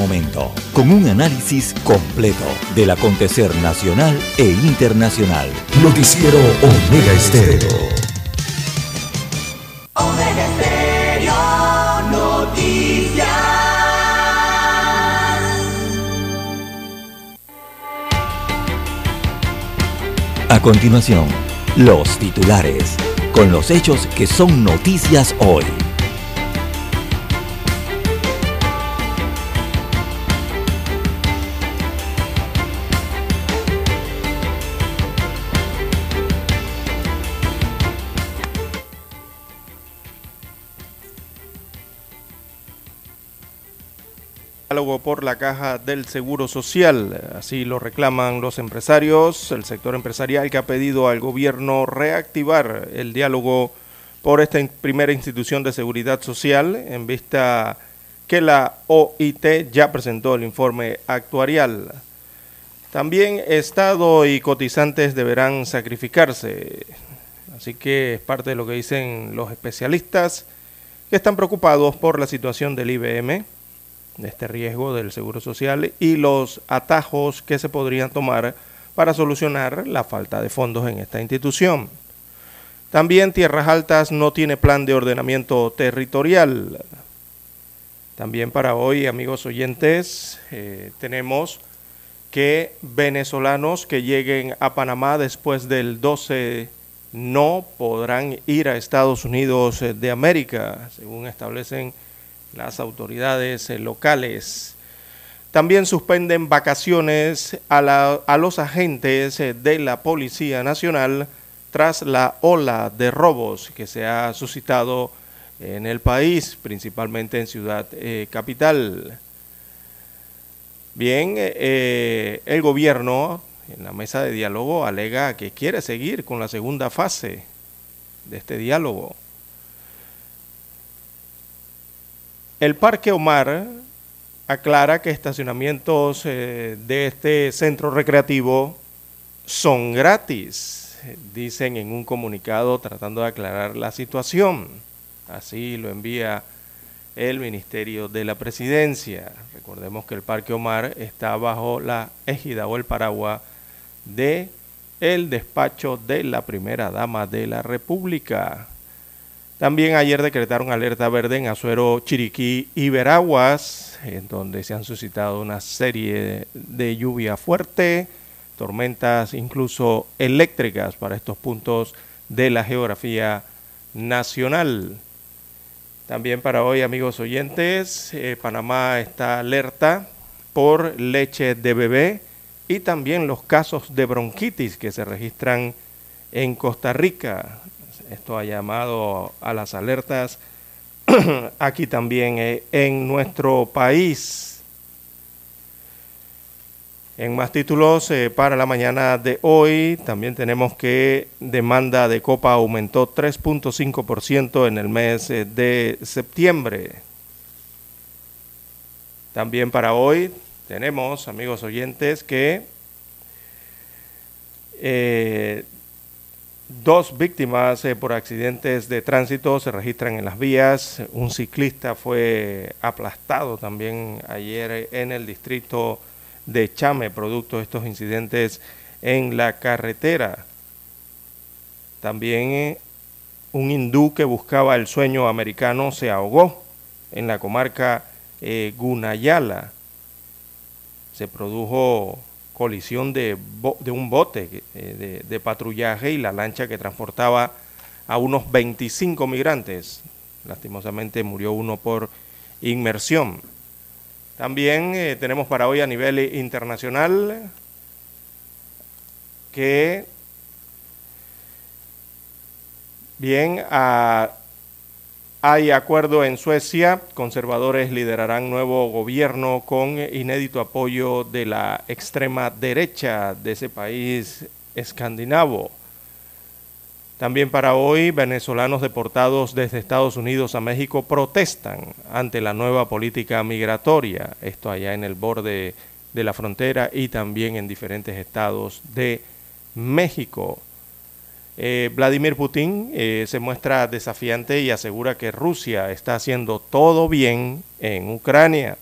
momento, con un análisis completo del acontecer nacional e internacional. Noticiero Omega Estéreo. Omega Estéreo Noticias. A continuación, los titulares, con los hechos que son noticias hoy. Caja del Seguro Social. Así lo reclaman los empresarios, el sector empresarial que ha pedido al gobierno reactivar el diálogo por esta primera institución de seguridad social en vista que la OIT ya presentó el informe actuarial. También Estado y cotizantes deberán sacrificarse. Así que es parte de lo que dicen los especialistas que están preocupados por la situación del IBM este riesgo del Seguro Social y los atajos que se podrían tomar para solucionar la falta de fondos en esta institución. También Tierras Altas no tiene plan de ordenamiento territorial. También para hoy, amigos oyentes, eh, tenemos que venezolanos que lleguen a Panamá después del 12 no podrán ir a Estados Unidos de América, según establecen las autoridades eh, locales. También suspenden vacaciones a, los agentes eh, de la Policía Nacional tras la ola de robos que se ha suscitado en el país, principalmente en Ciudad eh, Capital. Bien, el gobierno en la mesa de diálogo alega que quiere seguir con la segunda fase de este diálogo. El Parque Omar aclara que estacionamientos eh, de este centro recreativo son gratis, dicen en un comunicado tratando de aclarar la situación. Así lo envía el Ministerio de la Presidencia. Recordemos que el Parque Omar está bajo la égida o el paraguas de el despacho de la primera dama de la República. También ayer decretaron alerta verde en Azuero, Chiriquí y Veraguas, en donde se han suscitado una serie de lluvia fuerte, tormentas incluso eléctricas para estos puntos de la geografía nacional. También para hoy, amigos oyentes, eh, Panamá está alerta por leche de bebé y también los casos de bronquitis que se registran en Costa Rica. Esto ha llamado a las alertas aquí también eh, en nuestro país. En más títulos eh, para la mañana de hoy, también tenemos que demanda de copa aumentó 3.5% en el mes eh, de septiembre. También para hoy tenemos, amigos oyentes, que Dos víctimas eh, por accidentes de tránsito se registran en las vías. Un ciclista fue aplastado también ayer en el distrito de Chame, producto de estos incidentes en la carretera. También eh, un hindú que buscaba el sueño americano se ahogó en la comarca eh, Gunayala. Se produjo colisión de, un bote eh, de, patrullaje y la lancha que transportaba a unos 25 migrantes. Lastimosamente murió uno por inmersión. También eh, tenemos para hoy a nivel internacional que bien a hay acuerdo en Suecia, conservadores liderarán nuevo gobierno con inédito apoyo de la extrema derecha de ese país escandinavo. También para hoy, venezolanos deportados desde Estados Unidos a México protestan ante la nueva política migratoria, esto allá en el borde de la frontera y también en diferentes estados de México. Eh, Vladimir Putin eh, se muestra desafiante y asegura que Rusia está haciendo todo bien en Ucrania.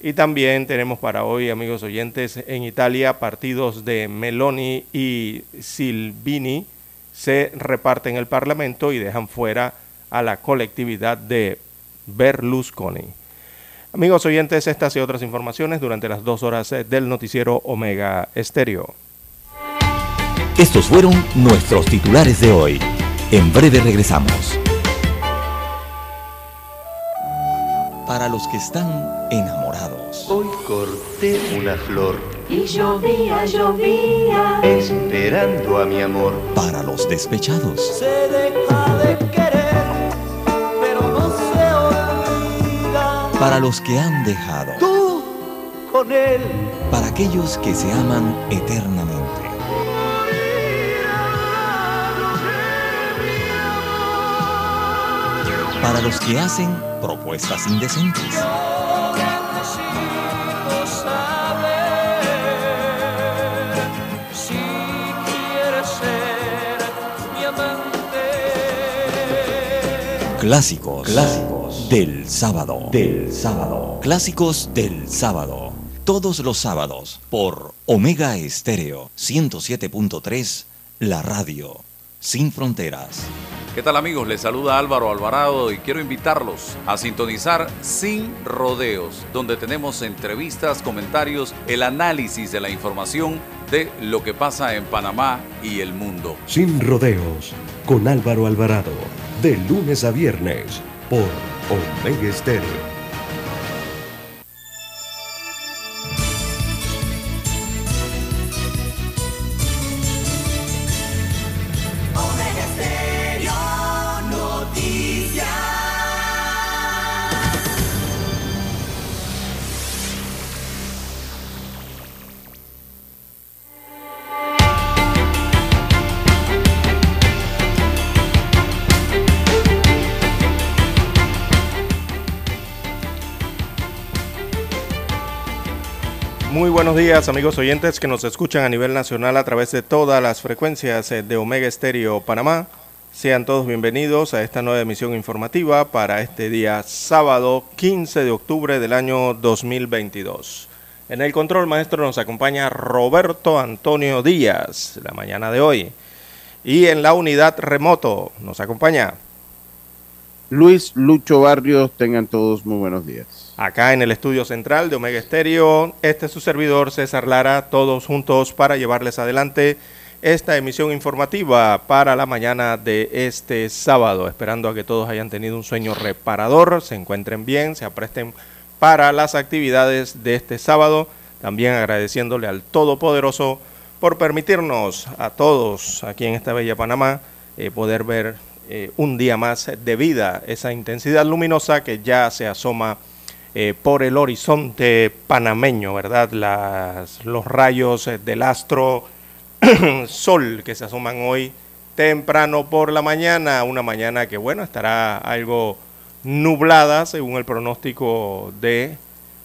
Y también tenemos para hoy, amigos oyentes, en Italia partidos de Meloni y Silvini se reparten el Parlamento y dejan fuera a la colectividad de Berlusconi. Amigos oyentes, estas y otras informaciones durante las dos horas del noticiero Omega Estéreo. Estos fueron nuestros titulares de hoy. En breve regresamos. Para los que están enamorados. Hoy corté una flor. Y llovía, llovía. Esperando a mi amor. Para los despechados. Se deja de querer, pero no se olvida. Para los que han dejado. Tú con él. Para aquellos que se aman eternamente. Para los que hacen propuestas indecentes. Yo necesito saber si quieres ser mi amante. Clásicos. Clásicos del sábado. Del sábado. Clásicos del sábado. Todos los sábados por Omega Estéreo 107.3, la radio sin fronteras. ¿Qué tal amigos? Les saluda Álvaro Alvarado y quiero invitarlos a sintonizar Sin Rodeos, donde tenemos entrevistas, comentarios, el análisis de la información de lo que pasa en Panamá y el mundo. Sin rodeos, con Álvaro Alvarado, de lunes a viernes, por Omega Estéreo. Amigos oyentes que nos escuchan a nivel nacional a través de todas las frecuencias eh, de Omega Estéreo Panamá. Sean todos bienvenidos a esta nueva emisión informativa para este día sábado 15 de octubre del año 2022. En el control maestro nos acompaña Roberto Antonio Díaz la mañana de hoy. Y en la unidad remoto nos acompaña Luis Lucho Barrios, tengan todos muy buenos días. Acá en el estudio central de Omega Estéreo, este es su servidor César Lara, todos juntos para llevarles adelante esta emisión informativa para la mañana de este sábado, esperando a que todos hayan tenido un sueño reparador, se encuentren bien, se apresten para las actividades de este sábado, también agradeciéndole al Todopoderoso por permitirnos a todos aquí en esta bella Panamá eh, poder ver eh, un día más de vida, esa intensidad luminosa que ya se asoma eh, por el horizonte panameño, ¿verdad? Las, los rayos eh, del astro sol que se asoman hoy temprano por la mañana, una mañana que, bueno, estará algo nublada según el pronóstico de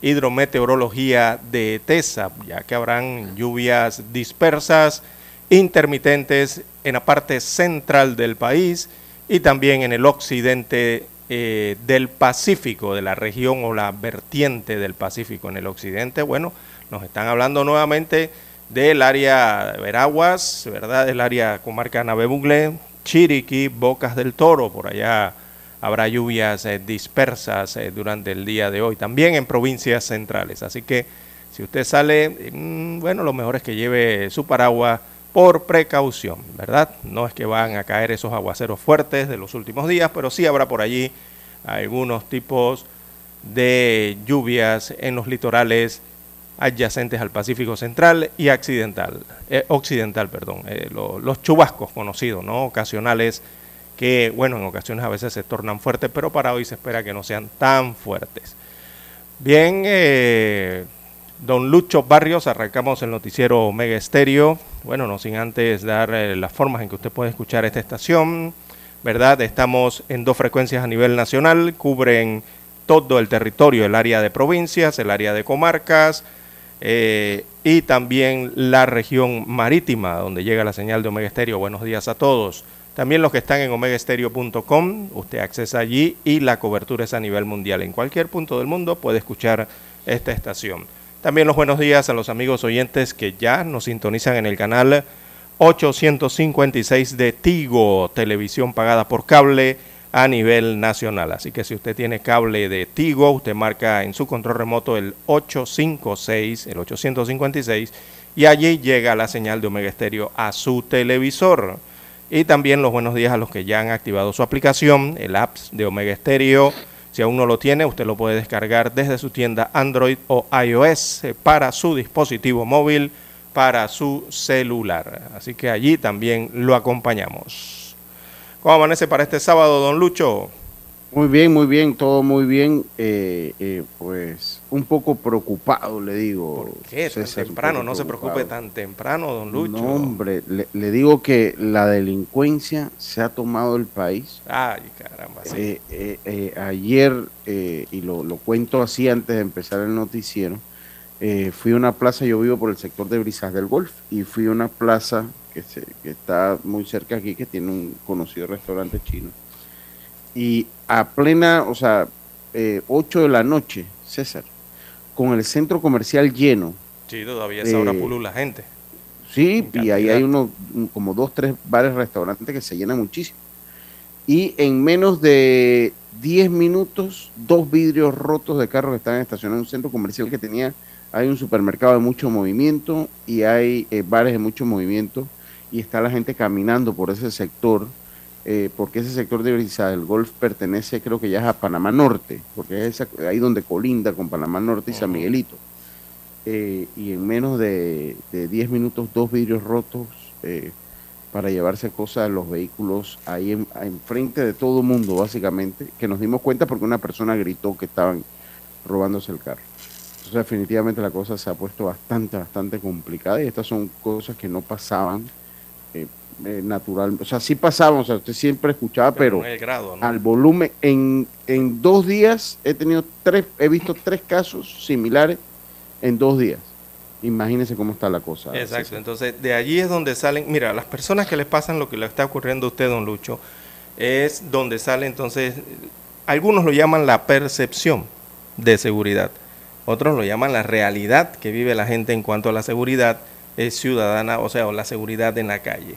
hidrometeorología de TESA, ya que habrán lluvias dispersas, intermitentes en la parte central del país y también en el occidente eh, del Pacífico, de la región o la vertiente del Pacífico en el occidente. Bueno, nos están hablando nuevamente del área de Veraguas, ¿verdad? Del área comarca Navebugle, Chiriquí, Bocas del Toro, por allá habrá lluvias eh, dispersas eh, durante el día de hoy, también en provincias centrales. Así que si usted sale, mm, bueno, lo mejor es que lleve su paraguas por precaución, ¿verdad? No es que van a caer esos aguaceros fuertes de los últimos días, pero sí habrá por allí algunos tipos de lluvias en los litorales adyacentes al Pacífico Central y accidental, eh, occidental, perdón, eh, lo- los chubascos conocidos, ¿no? Ocasionales que, bueno, en ocasiones a veces se tornan fuertes, pero para hoy se espera que no sean tan fuertes. Bien, eh, don Lucho Barrios, arrancamos el noticiero Mega Estéreo. Bueno, no sin antes dar eh, las formas en que usted puede escuchar esta estación, ¿verdad? Estamos en dos frecuencias a nivel nacional, cubren todo el territorio, el área de provincias, el área de comarcas eh, y también la región marítima, donde llega la señal de Omega Estéreo. Buenos días a todos. También los que están en omegaestereo.com, usted accesa allí y la cobertura es a nivel mundial. En cualquier punto del mundo puede escuchar esta estación. También los buenos días a los amigos oyentes que ya nos sintonizan en el canal 856 de Tigo, televisión pagada por cable a nivel nacional. Así que si usted tiene cable de Tigo, usted marca en su control remoto el 856, el 856, y allí llega la señal de Omega Estéreo a su televisor. Y también los buenos días a los que ya han activado su aplicación, el apps de Omega Estéreo. Si aún no lo tiene, usted lo puede descargar desde su tienda Android o iOS para su dispositivo móvil, para su celular. Así que allí también lo acompañamos. ¿Cómo amanece para este sábado, don Lucho? Muy bien, muy bien, todo muy bien. Eh, eh, pues un poco preocupado, le digo. ¿Por qué? Tan César, temprano, no se preocupe tan temprano, don Lucho. No, hombre, le, le digo que la delincuencia se ha tomado el país. Ay, caramba, sí. Eh, eh, eh, ayer, eh, y lo, lo cuento así antes de empezar el noticiero, fui a una plaza, yo vivo por el sector de Brisas del Golf, y fui a una plaza que, se, que está muy cerca aquí, que tiene un conocido restaurante chino. Y a plena, o sea, eh, 8 de la noche, César, con el centro comercial lleno, Sí, todavía es ahora eh, pulula la gente. Sí, y ahí hay unos un- como dos, tres bares, restaurantes que se llenan muchísimo. Y en menos de 10 minutos, dos vidrios rotos de carros que estaban estacionados en un centro comercial que tenía, hay un supermercado de mucho movimiento y hay eh, bares de mucho movimiento y está la gente caminando por ese sector, eh, porque ese sector de Brisa del Golf pertenece creo que ya es a Panamá Norte, porque es esa- ahí donde colinda con Panamá Norte y San. Miguelito eh, y en menos de, de 10 minutos dos vidrios rotos eh, para llevarse cosas de los vehículos ahí en, enfrente de todo el mundo básicamente, que nos dimos cuenta porque una persona gritó que estaban robándose el carro. Entonces definitivamente la cosa se ha puesto bastante, bastante complicada y estas son cosas que no pasaban eh, natural, o sea, sí pasaban, o sea, usted siempre escuchaba, pero, no es el grado, ¿no? al volumen. En, en dos días he tenido tres, he visto tres casos similares en dos días. Imagínense cómo está la cosa. Exacto, entonces de allí es donde salen, mira, las personas que les pasan lo que le está ocurriendo a usted, don Lucho, es donde sale entonces, algunos lo llaman la percepción de seguridad, otros lo llaman la realidad que vive la gente en cuanto a la seguridad eh, ciudadana, o sea, o la seguridad en la calle.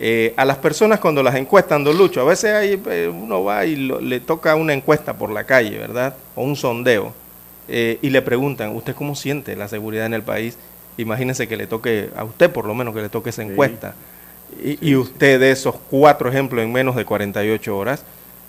Eh, a las personas cuando las encuestan, don Lucho, a veces hay, eh, uno va y lo- le toca una encuesta por la calle, ¿verdad? O un sondeo, eh, y le preguntan, ¿usted cómo siente la seguridad en el país? Imagínense que le toque, a usted por lo menos que le toque esa Sí. encuesta. Y, Sí, y sí. usted de esos cuatro ejemplos en menos de 48 horas,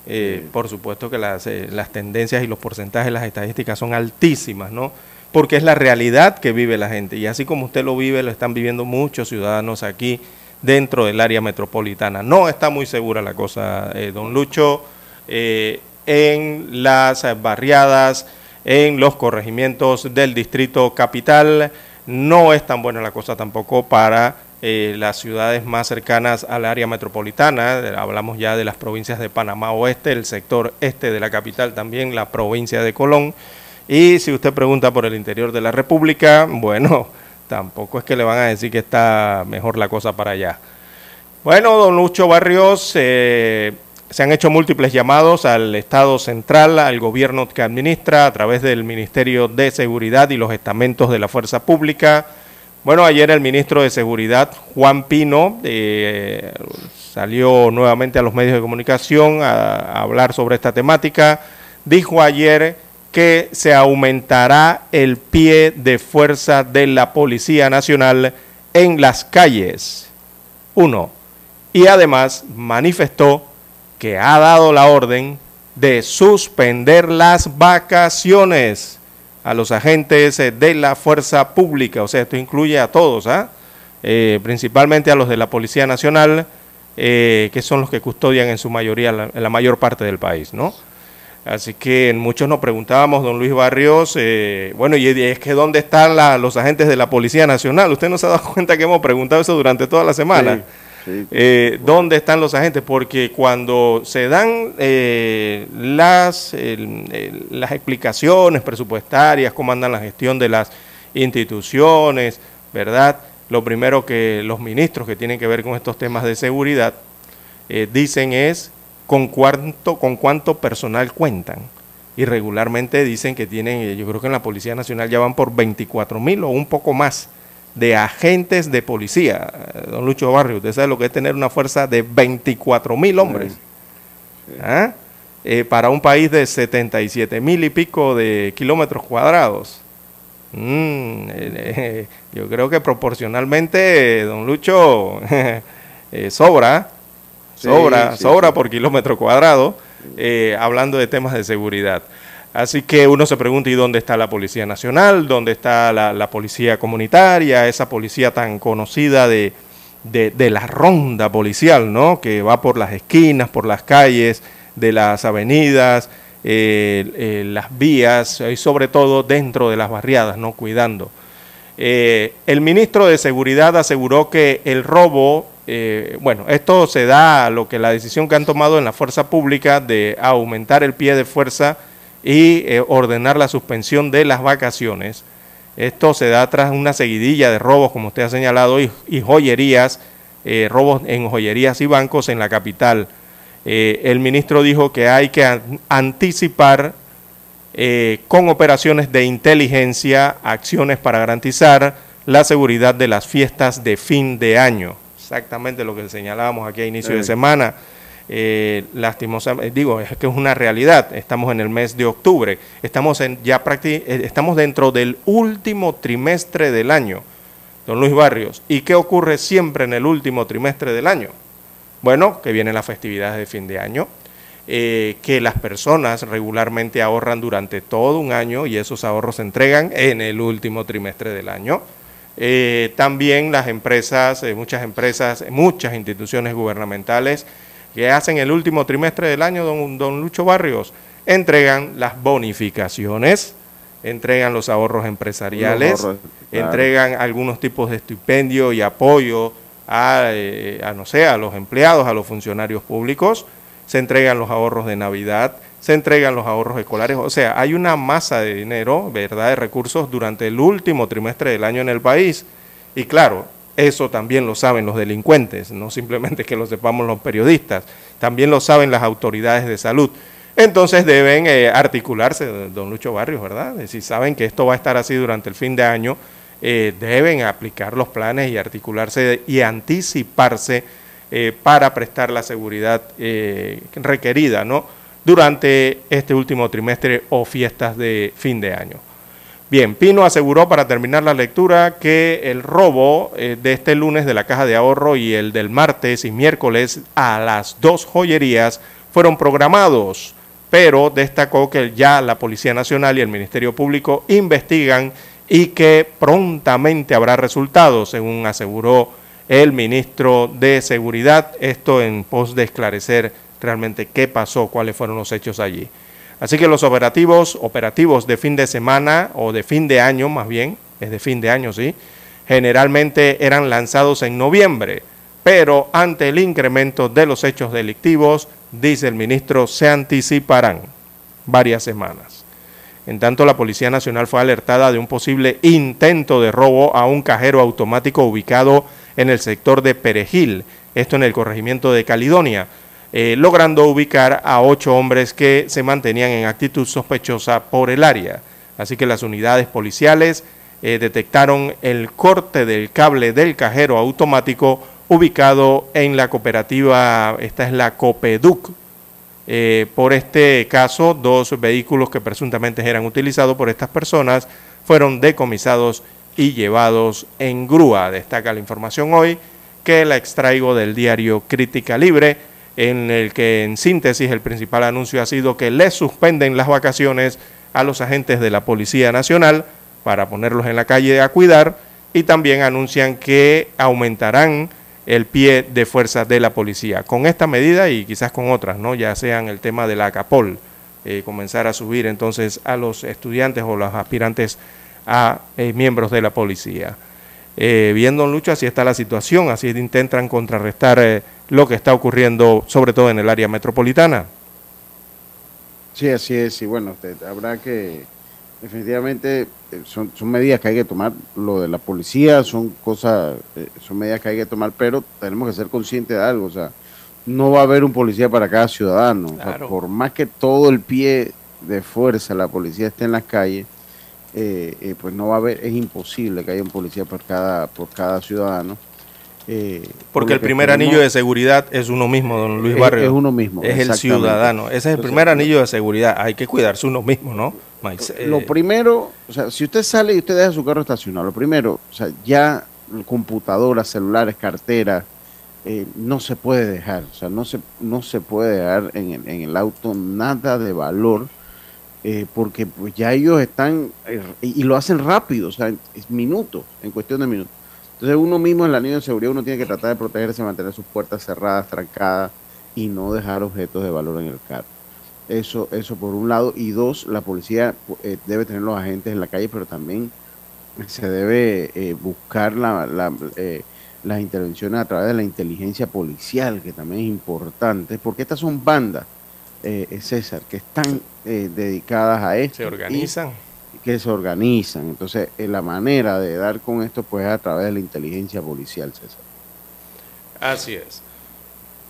eh, por supuesto que las, las tendencias y los porcentajes, las estadísticas son altísimas, ¿no? Porque es la realidad que vive la gente. Y así como usted lo vive, lo están viviendo muchos ciudadanos aquí dentro del área metropolitana. No está muy segura la cosa, eh, don Lucho, eh, en las barriadas, en los corregimientos del distrito capital. No es tan buena la cosa tampoco para eh, las ciudades más cercanas al área metropolitana. Hablamos ya de las provincias de Panamá Oeste, el sector este de la capital también, la provincia de Colón. Y si usted pregunta por el interior de la República, bueno, tampoco es que le van a decir que está mejor la cosa para allá. Bueno, don Lucho Barrios, eh, se han hecho múltiples llamados al Estado central, al gobierno que administra a través del Ministerio de Seguridad y los estamentos de la Fuerza Pública. Bueno, ayer el ministro de Seguridad, Juan Pino, eh, salió nuevamente a los medios de comunicación a, a hablar sobre esta temática. Dijo ayer que se aumentará el pie de fuerza de la Policía Nacional en las calles. Uno. Y además manifestó que ha dado la orden de suspender las vacaciones a los agentes de la fuerza pública. O sea, esto incluye a todos, ¿ah? Eh, principalmente a los de la Policía Nacional, eh, que son los que custodian en su mayoría, la, la mayor parte del país, ¿no? Así que muchos nos preguntábamos, don Luis Barrios, eh, bueno, y es que ¿dónde están la- los agentes de la Policía Nacional? Usted no se ha dado cuenta que hemos preguntado eso durante toda la semana. Sí, sí. Eh, ¿Dónde están los agentes? Porque cuando se dan eh, las, las explicaciones presupuestarias, cómo andan la gestión de las instituciones, ¿verdad? Lo primero que los ministros que tienen que ver con estos temas de seguridad eh, dicen es con cuánto, con cuánto personal cuentan. y regularmente dicen que tienen, eh, yo creo que en la Policía Nacional ya van por 24 mil o un poco más de agentes de policía. Eh, Don Lucho Barrio, usted sabe lo que es tener una fuerza de 24 mil hombres. ¿Ah? Eh, para un país de 77 mil y pico de kilómetros cuadrados. Mm, eh, yo creo que proporcionalmente, don Lucho, sobra, Sí, sobra, sí, sobra sí. por kilómetro cuadrado, eh, hablando de temas de seguridad. Así que uno se pregunta, ¿y dónde está la Policía Nacional? ¿Dónde está la, la Policía Comunitaria? Esa policía tan conocida de, de, de la ronda policial, ¿no? Que va por las esquinas, por las calles, de las avenidas, eh, eh, las vías y sobre todo dentro de las barriadas, ¿no? Cuidando. Eh, el ministro de Seguridad aseguró que el robo, eh, bueno, esto se da a lo que la decisión que han tomado en la fuerza pública de aumentar el pie de fuerza y eh, ordenar la suspensión de las vacaciones. Esto se da tras una seguidilla de robos, como usted ha señalado, y, joyerías, eh, robos en joyerías y bancos en la capital. El ministro dijo que hay que an- anticipar con operaciones de inteligencia, acciones para garantizar la seguridad de las fiestas de fin de año. Exactamente lo que señalábamos aquí a inicio de semana. Eh, lastimosamente, digo, es que es una realidad. Estamos en el mes de octubre. Estamos en ya eh, estamos dentro del último trimestre del año. Don Luis Barrios, ¿y qué ocurre siempre en el último trimestre del año? Bueno, que vienen las festividades de fin de año, eh, que las personas regularmente ahorran durante todo un año y esos ahorros se entregan en el último trimestre del año. Eh, también las empresas, eh, muchas empresas, muchas instituciones gubernamentales que hacen el último trimestre del año, don, don Lucho Barrios, entregan las bonificaciones, entregan los ahorros empresariales, Los ahorros, claro. entregan algunos tipos de estipendio y apoyo a, eh, a, no sé, a los empleados, a los funcionarios públicos, se entregan los ahorros de Navidad, se entregan los ahorros escolares, o sea, hay una masa de dinero, ¿verdad?, de recursos durante el último trimestre del año en el país. Y claro, eso también lo saben los delincuentes, no simplemente que lo sepamos los periodistas, también lo saben las autoridades de salud. Entonces deben eh, articularse, don Lucho Barrios, ¿verdad? Si saben que esto va a estar así durante el fin de año, eh, deben aplicar los planes y articularse y anticiparse eh, para prestar la seguridad requerida, ¿no? Durante este último trimestre o fiestas de fin de año. Bien, Pino aseguró para terminar la lectura que el robo eh, de este lunes de la caja de ahorro y el del martes y miércoles a las dos joyerías fueron programados, pero destacó que ya la Policía Nacional y el Ministerio Público investigan y que prontamente habrá resultados, según aseguró el ministro de Seguridad, esto en pos de esclarecer realmente qué pasó, cuáles fueron los hechos allí. Así que los operativos, operativos de fin de semana o de fin de año más bien, es de fin de año, sí, generalmente eran lanzados en noviembre, pero ante el incremento de los hechos delictivos, dice el ministro, se anticiparán varias semanas. En tanto, la Policía Nacional fue alertada de un posible intento de robo a un cajero automático ubicado en el sector de Perejil, esto en el corregimiento de Caledonia, eh, logrando ubicar a ocho hombres que se mantenían en actitud sospechosa por el área. Así que las unidades policiales eh, detectaron el corte del cable del cajero automático ubicado en la cooperativa, esta es la Copeduc. Eh, por este caso, dos vehículos que presuntamente eran utilizados por estas personas fueron decomisados y llevados en grúa. Destaca la información hoy que la extraigo del diario Crítica Libre, en el que en síntesis el principal anuncio ha sido que les suspenden las vacaciones a los agentes de la Policía Nacional para ponerlos en la calle a cuidar y también anuncian que aumentarán el pie de fuerza de la policía. Con esta medida y quizás con otras, ¿no? ya sean el tema de la CAPOL, eh, comenzar a subir entonces a los estudiantes o los aspirantes a eh, miembros de la policía. Eh, bien, don Lucho, así está la situación, así intentan contrarrestar eh, lo que está ocurriendo, sobre todo en el área metropolitana. Sí, así es, y bueno, usted, habrá que, definitivamente, eh, son, son medidas que hay que tomar, lo de la policía son cosas, eh, son medidas que hay que tomar, pero tenemos que ser conscientes de algo, o sea, no va a haber un policía para cada ciudadano, o sea, Claro. por más que todo el pie de fuerza la policía esté en las calles, eh, eh, pues no va a haber, es imposible que haya un policía por cada, por cada ciudadano. Eh, por Porque el primer tenemos- anillo de seguridad es uno mismo, don Luis Barrio. es uno mismo, Es el ciudadano. Ese es el Entonces, primer anillo de seguridad. Hay que cuidarse uno mismo, ¿no? Maíz? Eh, Lo primero, o sea, si usted sale y usted deja su carro estacionado, lo primero, o sea, ya computadoras, celulares, carteras, eh, no se puede dejar, o sea, no se, no se puede dejar en el, en el auto nada de valor, eh, porque pues ya ellos están, eh, y, y lo hacen rápido, o sea, es minutos, en cuestión de minutos. Entonces uno mismo en la línea de seguridad, uno tiene que tratar de protegerse, mantener sus puertas cerradas, trancadas, y no dejar objetos de valor en el carro. Eso, eso por un lado. Y dos, la policía eh, debe tener los agentes en la calle, pero también se debe eh, buscar la, la, eh, las intervenciones a través de la inteligencia policial, que también es importante, porque estas son bandas, eh, eh, César, que están eh, dedicadas a esto. se y organizan. Que se organizan. Entonces, eh, la manera de dar con esto, pues, es a través de la inteligencia policial, César. Así es.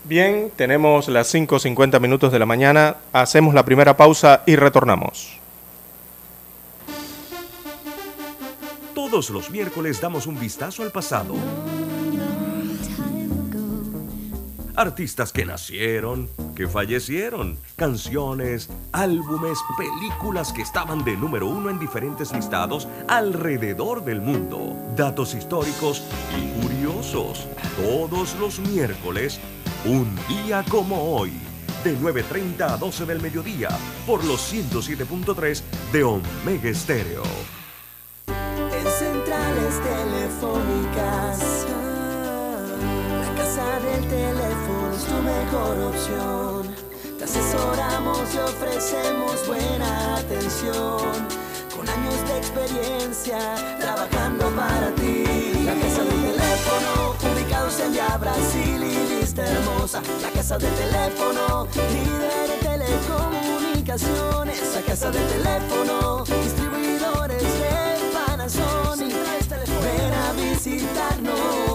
Bien, tenemos las 5.50 minutos de la mañana. Hacemos la primera pausa y retornamos. Todos los miércoles damos un vistazo al pasado. Artistas que nacieron, que fallecieron, canciones, álbumes, películas que estaban de número uno en diferentes listados alrededor del mundo. Datos históricos y curiosos. Todos los miércoles, un día como hoy. De 9.30 a 12 del mediodía, por los 107.3 de Omega Estéreo. En centrales telefónicas, casa del teléfono es tu mejor opción. Te asesoramos y ofrecemos buena atención. Con años de experiencia trabajando para ti. La casa del teléfono, ubicados en Via Brasil y lista hermosa. La casa del teléfono, líder en telecomunicaciones. La casa del teléfono, distribuidores de Panasonic. Ven a visitarnos.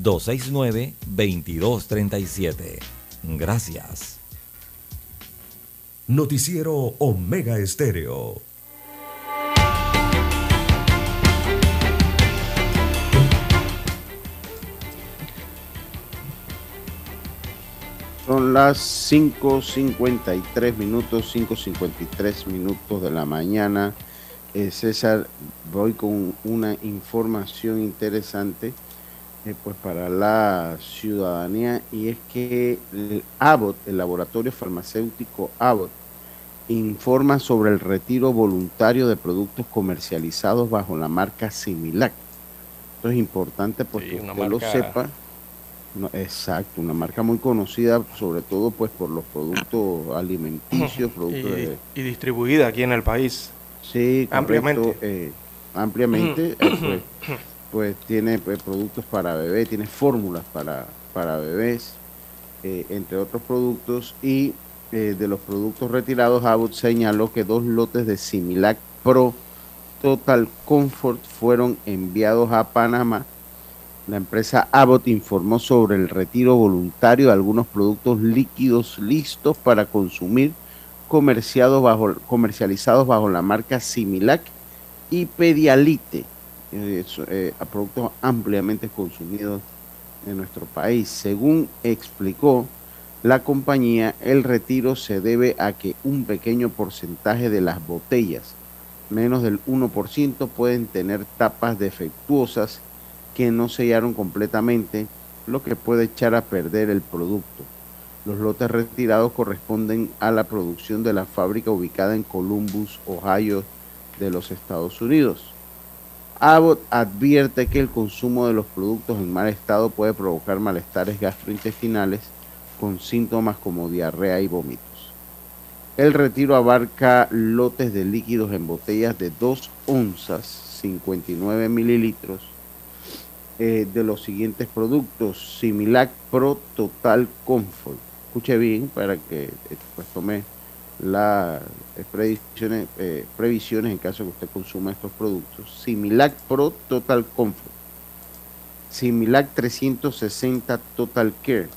269-2237. Gracias. Noticiero Omega Estéreo. Son las 5.53 minutos, 5.53 minutos de la mañana. Eh, César, voy con una información interesante eh, pues para la ciudadanía y es que el Abbott, el laboratorio farmacéutico Abbott, informa sobre el retiro voluntario de productos comercializados bajo la marca Similac. Esto es importante Sí, que una usted lo sepa. No, exacto, una marca muy conocida, sobre todo pues por los productos alimenticios, productos Y, de, y distribuida aquí en el país. sí, correcto, ampliamente. eh, ampliamente, eh, pues, pues tiene pues, productos para bebé, tiene fórmulas para, para bebés, eh, entre otros productos, y eh, de los productos retirados, Abbott señaló que dos lotes de Similac Pro Total Comfort fueron enviados a Panamá. La empresa Abbott informó sobre el retiro voluntario de algunos productos líquidos listos para consumir comerciados bajo, comercializados bajo la marca Similac y Pedialite, eh, a productos ampliamente consumidos en nuestro país. Según explicó la compañía, el retiro se debe a que un pequeño porcentaje de las botellas, menos del 1%, pueden tener tapas defectuosas que no sellaron completamente, lo que puede echar a perder el producto. Los lotes retirados corresponden a la producción de la fábrica ubicada en Columbus, Ohio, de los Estados Unidos. Abbott advierte que el consumo de los productos en mal estado puede provocar malestares gastrointestinales con síntomas como diarrea y vómitos. El retiro abarca lotes de líquidos en botellas de 2 onzas, 59 mililitros, eh, de los siguientes productos. Similac Pro Total Comfort. Escuche bien para que eh, pues, tome las previsiones, eh, previsiones en caso que usted consuma estos productos. Similac Pro Total Comfort. Similac 360 Total Care.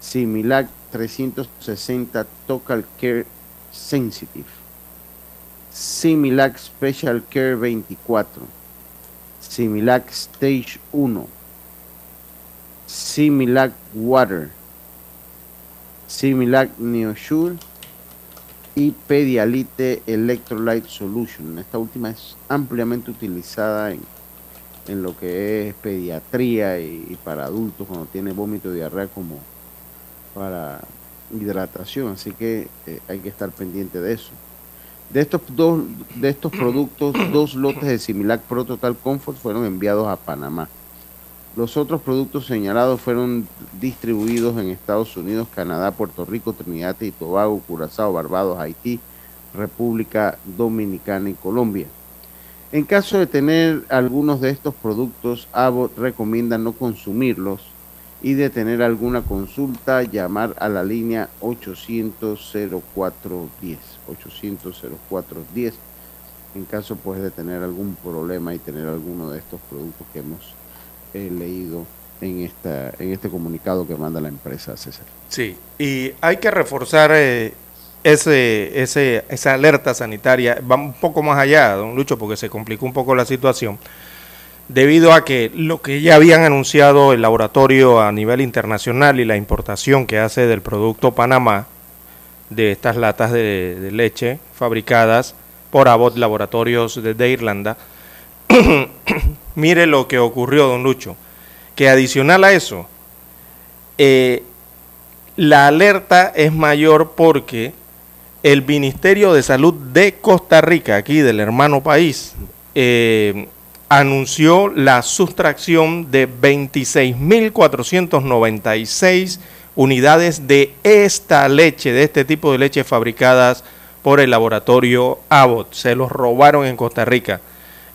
Similac 360 Total Care Sensitive. Similac Special Care 24. Similac Stage 1. Similac Water. Similac Neosure y Pedialite Electrolyte Solution. Esta última es ampliamente utilizada en, en lo que es pediatría y, para adultos cuando tiene vómito diarrea como para hidratación, así que eh, hay que estar pendiente de eso. De estos dos de estos productos, dos lotes de Similac Pro Total Comfort fueron enviados a Panamá. Los otros productos señalados fueron distribuidos en Estados Unidos, Canadá, Puerto Rico, Trinidad y Tobago, Curazao, Barbados, Haití, República Dominicana y Colombia. En caso de tener algunos de estos productos, Abbott recomienda no consumirlos y de tener alguna consulta, llamar a la línea 800-0410. 800-0410 en caso pues de tener algún problema y tener alguno de estos productos que hemos eh, leído en, esta, en este comunicado que manda la empresa César. Sí, y hay que reforzar eh, ese, ese, esa alerta sanitaria. Va un poco más allá, don Lucho, porque se complicó un poco la situación, debido a que lo que ya habían anunciado el laboratorio a nivel internacional y la importación que hace del producto Panamá, de estas latas de, de leche fabricadas por Abbott Laboratorios desde Irlanda, mire lo que ocurrió, don Lucho, que adicional a eso, eh, la alerta es mayor porque el Ministerio de Salud de Costa Rica, aquí del hermano país, eh, anunció la sustracción de 26.496 unidades de esta leche, de este tipo de leche fabricadas por el laboratorio Abbott. Se los robaron en Costa Rica.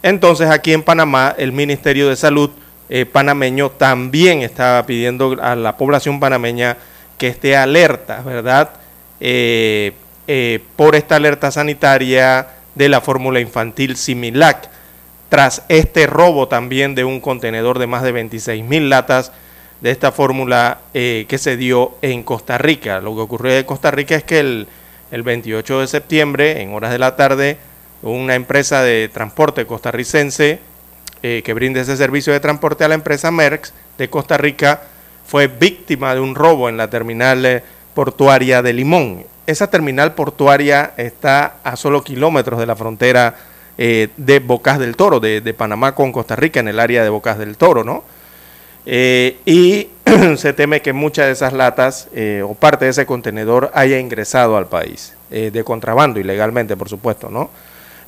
Entonces aquí en Panamá el Ministerio de Salud eh, panameño también estaba pidiendo a la población panameña que esté alerta, ¿verdad? Eh, eh, por esta alerta sanitaria de la fórmula infantil Similac, tras este robo también de un contenedor de más de 26 mil latas de esta fórmula eh, que se dio en Costa Rica. Lo que ocurrió en Costa Rica es que el, el 28 de septiembre, en horas de la tarde, una empresa de transporte costarricense eh, que brinda ese servicio de transporte a la empresa Merckx de Costa Rica fue víctima de un robo en la terminal eh, portuaria de Limón. Esa terminal portuaria está a solo kilómetros de la frontera eh, de Bocas del Toro, de, de, Panamá con Costa Rica, en el área de Bocas del Toro, ¿no? Y se teme que muchas de esas latas o parte de ese contenedor haya ingresado al país, de contrabando, ilegalmente, por supuesto, ¿no?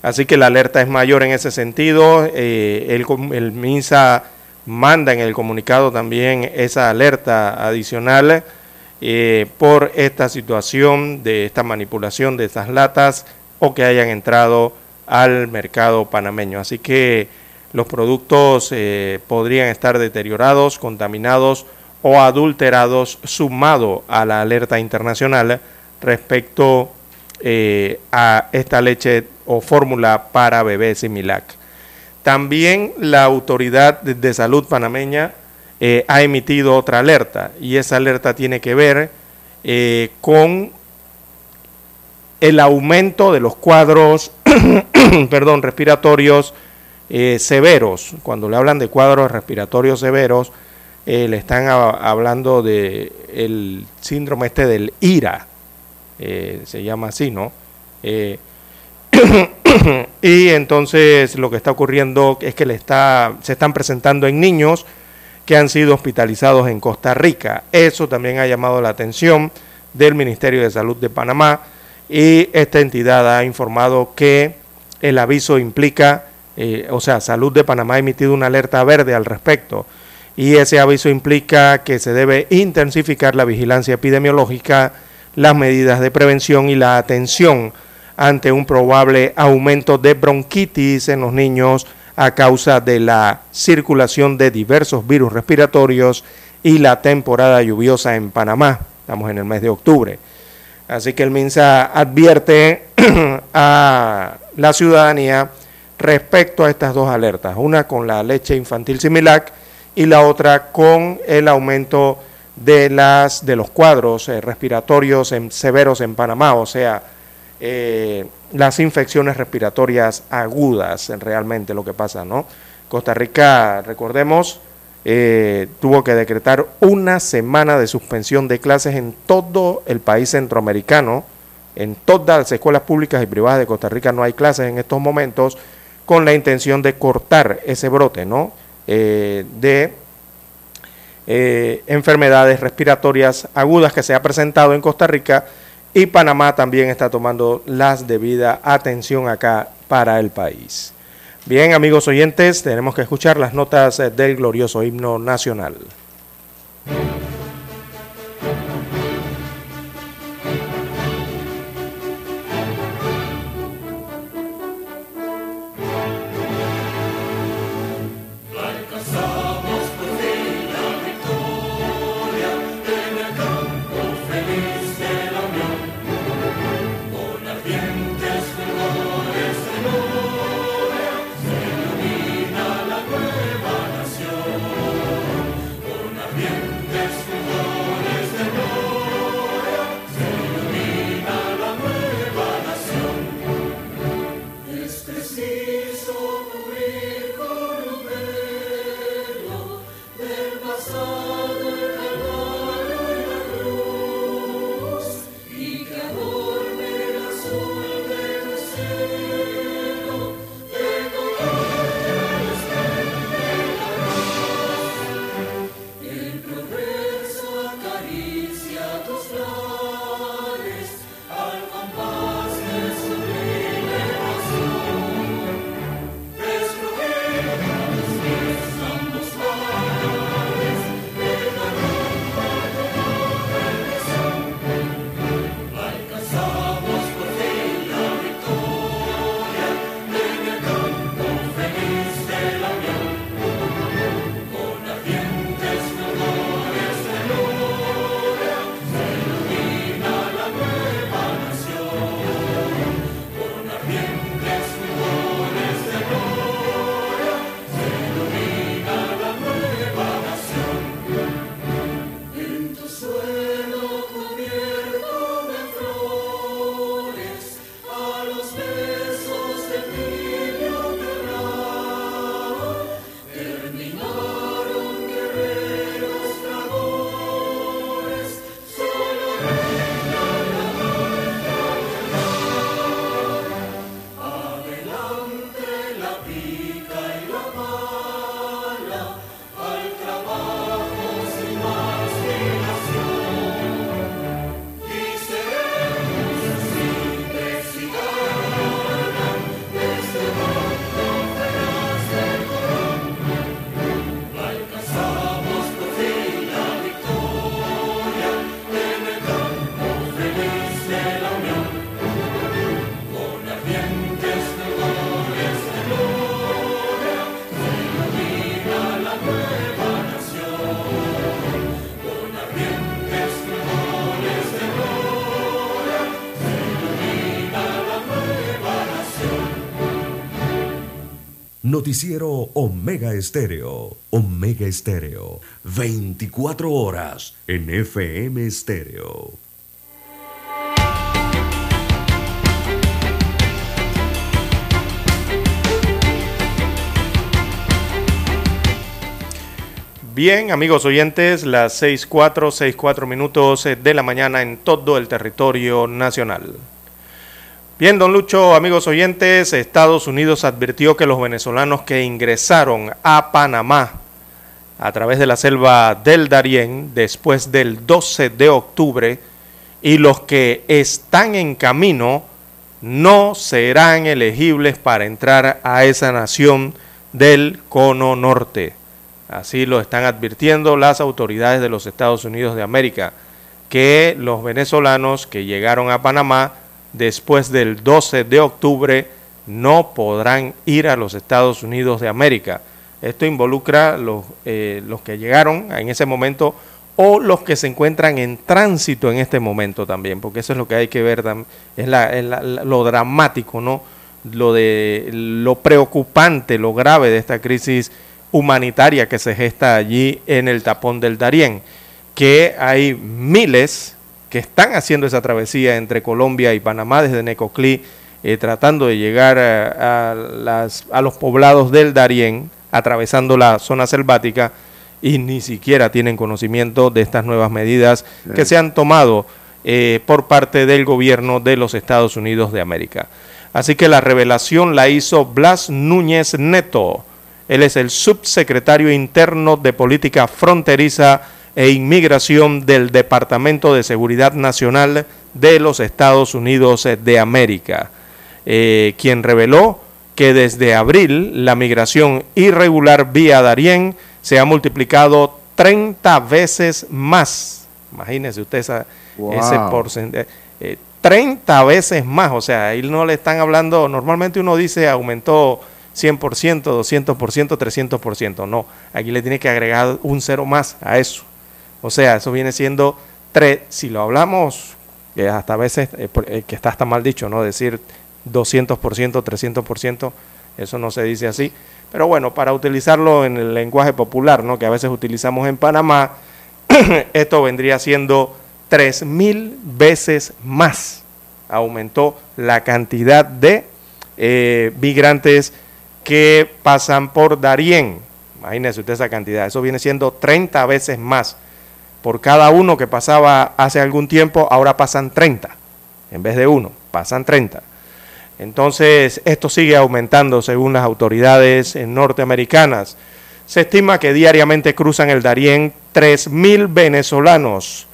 Así que la alerta es mayor en ese sentido. el, el MINSA manda en el comunicado también esa alerta adicional eh, por esta situación de esta manipulación de estas latas o que hayan entrado al mercado panameño. Así que los productos eh, podrían estar deteriorados, contaminados o adulterados, sumado a la alerta internacional respecto eh, a esta leche o fórmula para bebés Similac. También la autoridad de salud panameña eh, ha emitido otra alerta y esa alerta tiene que ver eh, con el aumento de los cuadros perdón, respiratorios eh, severos. Cuando le hablan de cuadros respiratorios severos, le están hablando de el síndrome este del IRA, se llama así, ¿no? y entonces lo que está ocurriendo es que le está, se están presentando en niños que han sido hospitalizados en Costa Rica. Eso también ha llamado la atención del Ministerio de Salud de Panamá y esta entidad ha informado que el aviso implica, eh, o sea, Salud de Panamá ha emitido una alerta verde al respecto y ese aviso implica que se debe intensificar la vigilancia epidemiológica las medidas de prevención y la atención ante un probable aumento de bronquitis en los niños a causa de la circulación de diversos virus respiratorios y la temporada lluviosa en Panamá. Estamos en el mes de octubre. Así que el MINSA advierte a la ciudadanía respecto a estas dos alertas, una con la leche infantil Similac y la otra con el aumento de las de los cuadros eh, respiratorios severos en Panamá, o sea, eh, las infecciones respiratorias agudas, en realmente lo que pasa, ¿no? Costa Rica, recordemos, eh, tuvo que decretar una semana de suspensión de clases en todo el país centroamericano. En todas las escuelas públicas y privadas de Costa Rica no hay clases en estos momentos con la intención de cortar ese brote ¿no? Eh, de enfermedades respiratorias agudas que se ha presentado en Costa Rica y Panamá también está tomando las debida atención acá para el país. Bien, amigos oyentes, tenemos que escuchar las notas eh, del glorioso himno nacional. Noticiero Omega Estéreo. Omega Estéreo. 24 horas en FM Estéreo. Bien, amigos oyentes, las 6.4, 6.4 minutos de la mañana en todo el territorio nacional. Bien, don Lucho, amigos oyentes, Estados Unidos advirtió que los venezolanos que ingresaron a Panamá a través de la selva del Darién después del 12 de octubre y los que están en camino no serán elegibles para entrar a esa nación del cono norte. Así lo están advirtiendo las autoridades de los Estados Unidos de América. que los venezolanos que llegaron a Panamá después del 12 de octubre no podrán ir a los Estados Unidos de América. Esto involucra los, eh, los que llegaron en ese momento o los que se encuentran en tránsito en este momento también, porque eso es lo que hay que ver, es, la, la, lo dramático, ¿no? Lo de lo preocupante, lo grave de esta crisis humanitaria que se gesta allí en el tapón del Darién, que hay miles que están haciendo esa travesía entre Colombia y Panamá desde Necoclí, eh, tratando de llegar a, a, las, a los poblados del Darién, atravesando la zona selvática, y ni siquiera tienen conocimiento de estas nuevas medidas que se han tomado eh, por parte del gobierno de los Estados Unidos de América. Así que la revelación la hizo Blas Núñez Neto. Él es el subsecretario interno de Política Fronteriza e Inmigración del Departamento de Seguridad Nacional de los Estados Unidos de América, eh, quien reveló que desde abril la migración irregular vía Darién se ha multiplicado 30 veces más. Imagínese usted esa, wow. ese porcentaje. Eh, 30 veces más, o sea, ahí no le están hablando, normalmente uno dice aumentó 100%, 200%, 300%, no, aquí le tiene que agregar un cero más a eso. O sea, eso viene siendo tres, si lo hablamos, que hasta a veces, eh, eh, que está hasta mal dicho, ¿no? Decir 200%, 300%, eso no se dice así, pero bueno, para utilizarlo en el lenguaje popular, ¿no? que a veces utilizamos en Panamá, esto vendría siendo tres mil veces más. Aumentó la cantidad de eh, migrantes que pasan por Darién. Imagínese usted esa cantidad. Eso viene siendo 30 veces más. Por cada uno que pasaba hace algún tiempo, ahora pasan 30. En vez de uno, pasan 30. Entonces, esto sigue aumentando según las autoridades norteamericanas. Se estima que diariamente cruzan el Darién 3.000 venezolanos.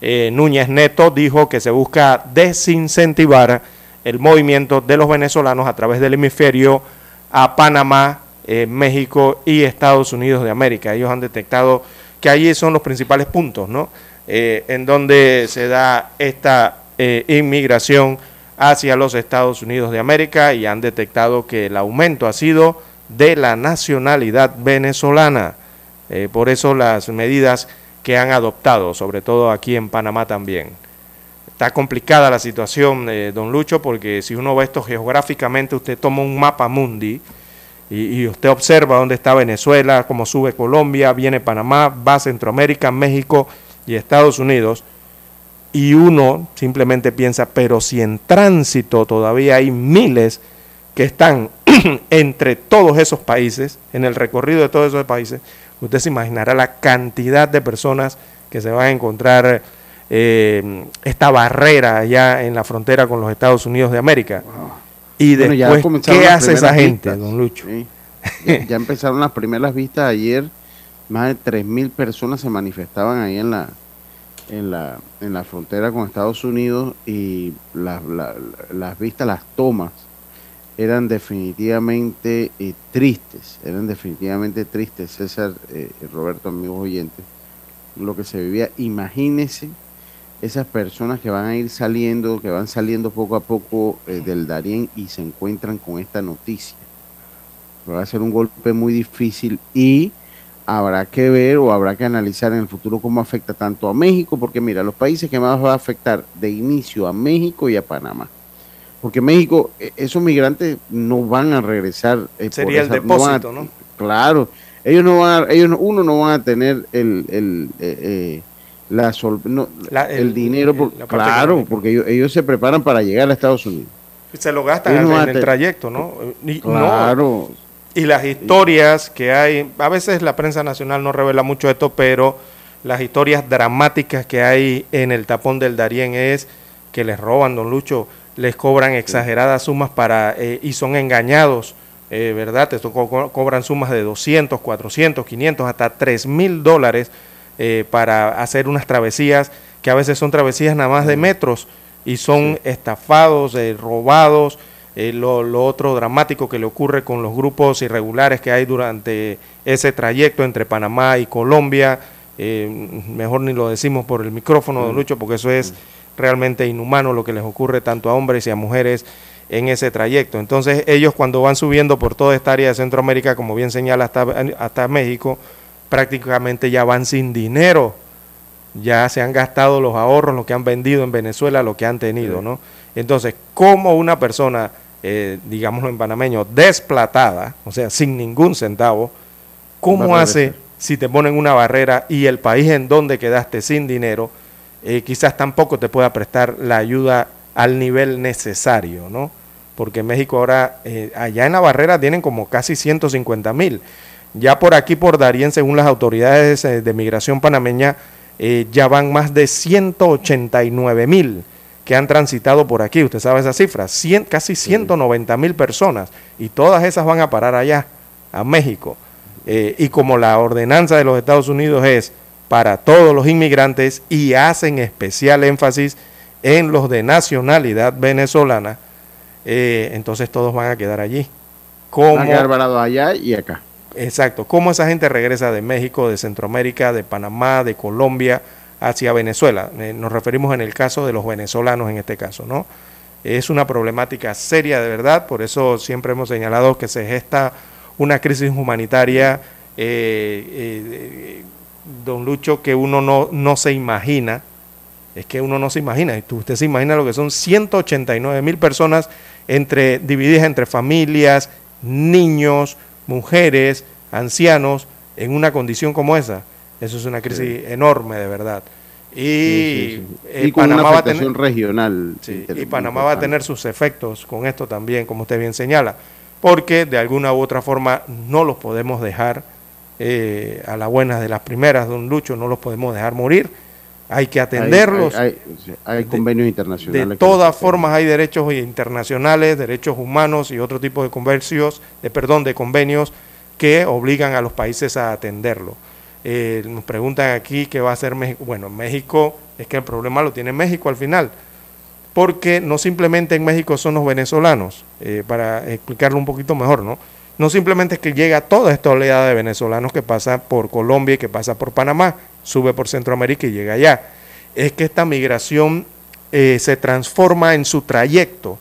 Eh, Núñez Neto dijo que se busca desincentivar el movimiento de los venezolanos a través del hemisferio a Panamá, eh, México y Estados Unidos de América. Ellos han detectado que allí son los principales puntos, ¿no? Eh, en donde se da esta inmigración hacia los Estados Unidos de América y han detectado que el aumento ha sido de la nacionalidad venezolana. Eh, por eso las medidas que han adoptado, sobre todo aquí en Panamá también. Está complicada la situación, eh, don Lucho, porque si uno ve esto geográficamente, usted toma un mapa mundi y, usted observa dónde está Venezuela, cómo sube Colombia, viene Panamá, va Centroamérica, México y Estados Unidos y uno simplemente piensa, pero si en tránsito todavía hay miles que están entre todos esos países, en el recorrido de todos esos países, usted se imaginará la cantidad de personas que se van a encontrar eh, esta barrera allá en la frontera con los Estados Unidos de América. Y bueno, después, ¿qué hace esa gente, vistas, don Lucho? Sí. Ya, ya, empezaron las primeras vistas ayer, más de 3.000 personas se manifestaban ahí en la, en la, en la frontera con Estados Unidos y la, la, las vistas, las tomas, eran definitivamente eh, tristes, eran definitivamente tristes, César, eh, Roberto, amigos oyentes, lo que se vivía. Imagínense esas personas que van a ir saliendo, que van saliendo poco a poco eh, del Darién y se encuentran con esta noticia. Va a ser un golpe muy difícil y habrá que ver o habrá que analizar en el futuro cómo afecta tanto a México, porque mira, los países que más va a afectar de inicio a México y a Panamá. Porque México, e, esos migrantes no van a regresar. Eh, Sería esa, el depósito, ¿no? A, ¿no? Claro, ellos no van a, ellos uno no van a tener el, el eh, eh, la, sol, no, la el, el, dinero, por, claro, económica. porque ellos, ellos, se preparan para llegar a Estados Unidos. Se lo gastan en, en el trayecto, ¿no? Claro. No y las historias que hay, a veces la prensa nacional no revela mucho esto, pero las historias dramáticas que hay en el tapón del Darién es que les roban, don Lucho, les cobran exageradas sumas para eh, y son engañados, eh, ¿verdad? Esto co cobran sumas de 200, 400, 500, hasta 3 mil dólares eh, para hacer unas travesías que a veces son travesías nada más de metros y son sí. estafados, eh, robados, eh, lo, lo, otro dramático que le ocurre con los grupos irregulares que hay durante ese trayecto entre Panamá y Colombia, eh, mejor ni lo decimos por el micrófono, don Lucho, porque eso es realmente inhumano lo que les ocurre tanto a hombres y a mujeres en ese trayecto. Entonces ellos cuando van subiendo por toda esta área de Centroamérica, como bien señala hasta, hasta México, prácticamente ya van sin dinero, ya se han gastado los ahorros, lo que han vendido en Venezuela, lo que han tenido, ¿no? Entonces, como una persona, eh, digámoslo en panameño, desplatada, o sea, sin ningún centavo, ¿cómo hace si te ponen una barrera y el país en donde quedaste sin dinero, eh, quizás tampoco te pueda prestar la ayuda al nivel necesario, ¿no? Porque México ahora, eh, allá en la barrera tienen como casi 150 mil. Ya por aquí, por Darien, según las autoridades eh, de migración panameña, ya van más de 189 mil que han transitado por aquí. Usted sabe esa cifra, casi 190 mil personas. Y todas esas van a parar allá, a México. y como la ordenanza de los Estados Unidos es para todos los inmigrantes y hacen especial énfasis en los de nacionalidad venezolana, eh, entonces todos van a quedar allí. ¿Cómo, van a quedar allá y acá. Exacto. ¿Cómo esa gente regresa de México, de Centroamérica, de Panamá, de Colombia hacia Venezuela? Eh, nos referimos en el caso de los venezolanos en este caso, ¿no? Es una problemática seria de verdad, por eso siempre hemos señalado que se gesta una crisis humanitaria, eh, don Lucho, que uno no, no se imagina es que uno no se imagina. Usted se imagina lo que son 189 mil personas entre, divididas entre familias, niños, mujeres, ancianos, en una condición como esa. Eso es una crisis enorme, de verdad. Y, Panamá va a tener, regional. y Panamá va a tener sus efectos con esto también, como usted bien señala, porque de alguna u otra forma no los podemos dejar eh, a la buena de las primeras, don Lucho, no los podemos dejar morir hay que atenderlos. Hay, convenios internacionales. De todas formas hay derechos internacionales, derechos humanos y otro tipo de conversios, de perdón, de convenios que obligan a los países a atenderlo. Eh, nos preguntan aquí qué va a hacer México. Bueno, México es que el problema lo tiene México al final, porque no simplemente en México son los venezolanos, eh, para explicarlo un poquito mejor, ¿no? No simplemente es que llega toda esta oleada de venezolanos que pasa por Colombia y que pasa por Panamá, sube por Centroamérica y llega allá. Es que esta migración eh, se transforma en su trayecto.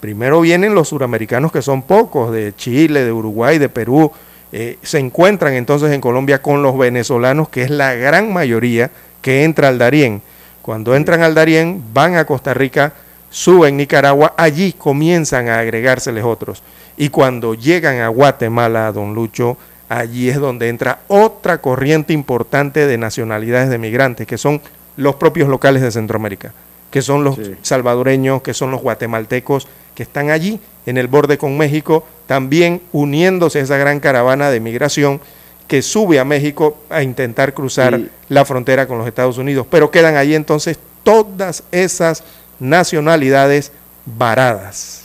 Primero vienen los suramericanos que son pocos, de Chile, de Uruguay, de Perú, eh, se encuentran entonces en Colombia con los venezolanos, que es la gran mayoría que entra al Darién. Cuando entran al Darién, van a Costa Rica, suben Nicaragua, allí comienzan a agregárseles otros. Y cuando llegan a Guatemala, don Lucho, allí es donde entra otra corriente importante de nacionalidades de migrantes, que son los propios locales de Centroamérica, que son los salvadoreños, que son los guatemaltecos, que están allí en el borde con México, también uniéndose a esa gran caravana de migración que sube a México a intentar cruzar la frontera con los Estados Unidos. Pero quedan allí entonces todas esas nacionalidades varadas.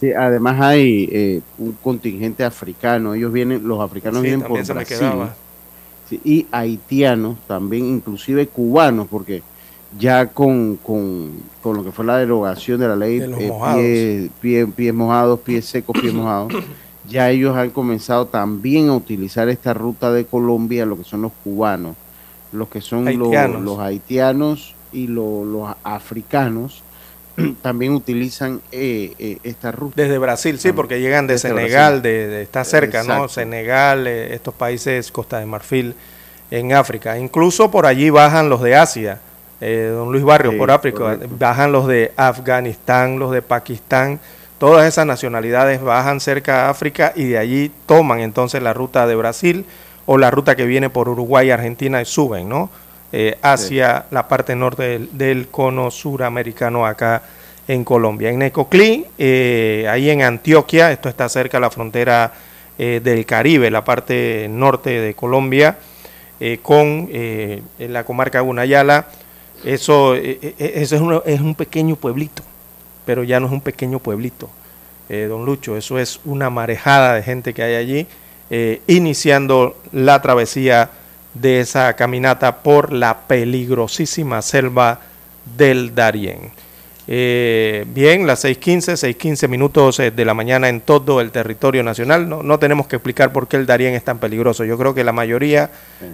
Sí, además hay eh, un contingente africano, ellos vienen, los africanos vienen por Brasil. y haitianos, también inclusive cubanos, porque ya con, con, lo que fue la derogación de la ley de eh, pies mojados, pies secos, pies mojados, ya ellos han comenzado también a utilizar esta ruta de Colombia, lo que son los cubanos, los que son Los, los, haitianos y los africanos también utilizan eh, eh, esta ruta. Desde Brasil, sí, porque llegan de Senegal, de, está cerca, ¿no? Senegal, eh, estos países, Costa de Marfil, en África. Incluso por allí bajan los de Asia, don Luis Barrio, por África, bajan los de Afganistán, los de Pakistán, todas esas nacionalidades bajan cerca a África y de allí toman entonces la ruta de Brasil o la ruta que viene por Uruguay y Argentina y suben, ¿no? Eh, hacia la parte norte del, cono suramericano acá en Colombia. En Necoclí, eh, ahí en Antioquia, esto está cerca de la frontera eh, del Caribe, la parte norte de Colombia, con la comarca Gunayala. Eso, eso es, un, es un pequeño pueblito, pero ya no es un pequeño pueblito, don Lucho, eso es una marejada de gente que hay allí, iniciando la travesía de esa caminata por la peligrosísima selva del Darién. Eh, bien, las 6.15, 6.15 minutos eh, de la mañana en todo el territorio nacional. No, no tenemos que explicar por qué el Darién es tan peligroso. Yo creo que la mayoría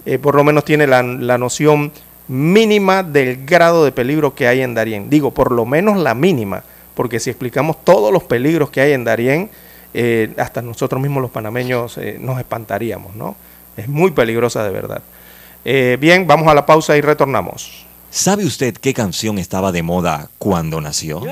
eh, por lo menos tiene la, la noción mínima del grado de peligro que hay en Darién. Digo, por lo menos la mínima, porque si explicamos todos los peligros que hay en Darién, eh, hasta nosotros mismos los panameños eh, nos espantaríamos, ¿no? Es muy peligrosa de verdad. Eh, bien, vamos a la pausa y retornamos. ¿Sabe usted qué canción estaba de moda cuando nació?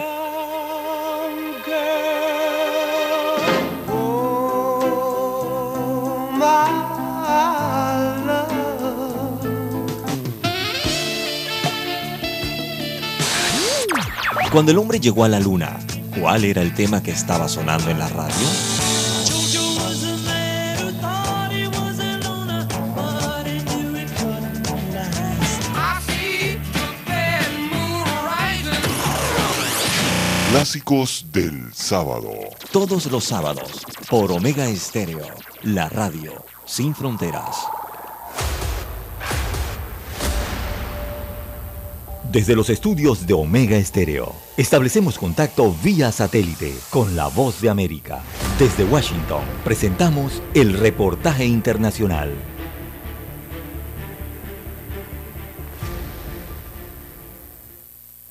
Cuando el hombre llegó a la luna, ¿cuál era el tema que estaba sonando en la radio? Clásicos del sábado. Todos los sábados, por Omega Estéreo, la radio sin fronteras. Desde los estudios de Omega Estéreo, establecemos contacto vía satélite con la voz de América. Desde Washington, presentamos el reportaje internacional.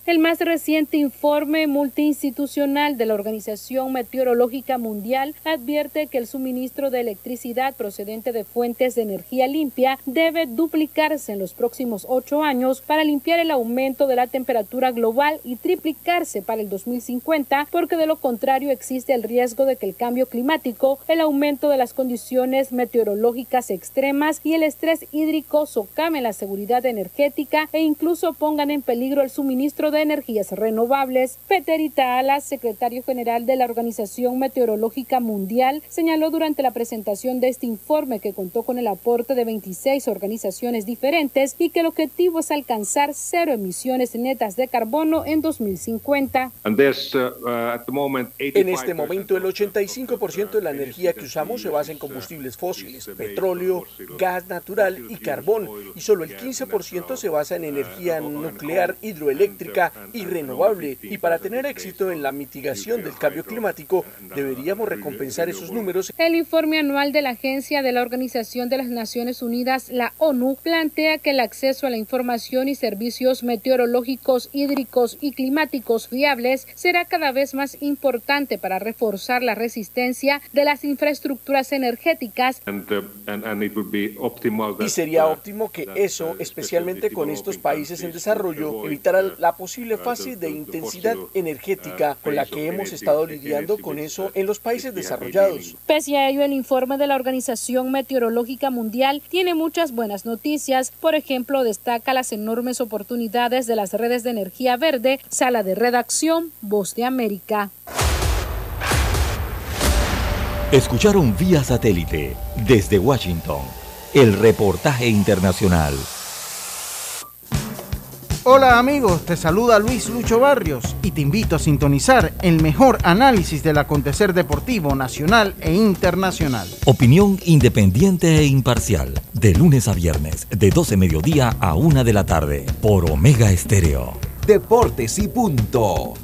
El más reciente informe multiinstitucional de la Organización Meteorológica Mundial advierte que el suministro de electricidad procedente de fuentes de energía limpia debe duplicarse en los próximos ocho años para limpiar el aumento de la temperatura global y triplicarse para el 2050, porque de lo contrario existe el riesgo de que el cambio climático, el aumento de las condiciones meteorológicas extremas y el estrés hídrico socaven la seguridad energética e incluso pongan en peligro el suministro de energías renovables. Peter Itala, secretario general de la Organización Meteorológica Mundial, señaló durante la presentación de este informe que contó con el aporte de 26 organizaciones diferentes y que el objetivo es alcanzar cero emisiones netas de carbono en 2050. En este momento, el 85% de la energía que usamos se basa en combustibles fósiles, petróleo, gas natural y carbón, y solo el 15% se basa en energía nuclear, hidroeléctrica y renovable. Y para tener éxito en la mitigación del cambio climático, deberíamos recompensar esos números. El informe anual de la Agencia de la Organización de las Naciones Unidas, la ONU, plantea que el acceso a la información y servicios meteorológicos, hídricos y climáticos fiables será cada vez más importante para reforzar la resistencia de las infraestructuras energéticas. Y sería óptimo que eso, especialmente con estos países en desarrollo, evitara la posible fase de intensidad energética con la que hemos estado lidiando con eso en los países desarrollados. Pese a ello, el informe de la Organización Meteorológica Mundial tiene muchas buenas noticias. Por ejemplo, destaca las enormes oportunidades de las redes de energía verde. Sala de redacción, Voz de América. Escucharon vía satélite desde Washington el reportaje internacional. Hola amigos, te saluda Luis Lucho Barrios y te invito a sintonizar el mejor análisis del acontecer deportivo nacional e internacional. Opinión independiente e imparcial, de lunes a viernes, de 12 mediodía a 1 de la tarde, por Omega Estéreo. Deportes y punto.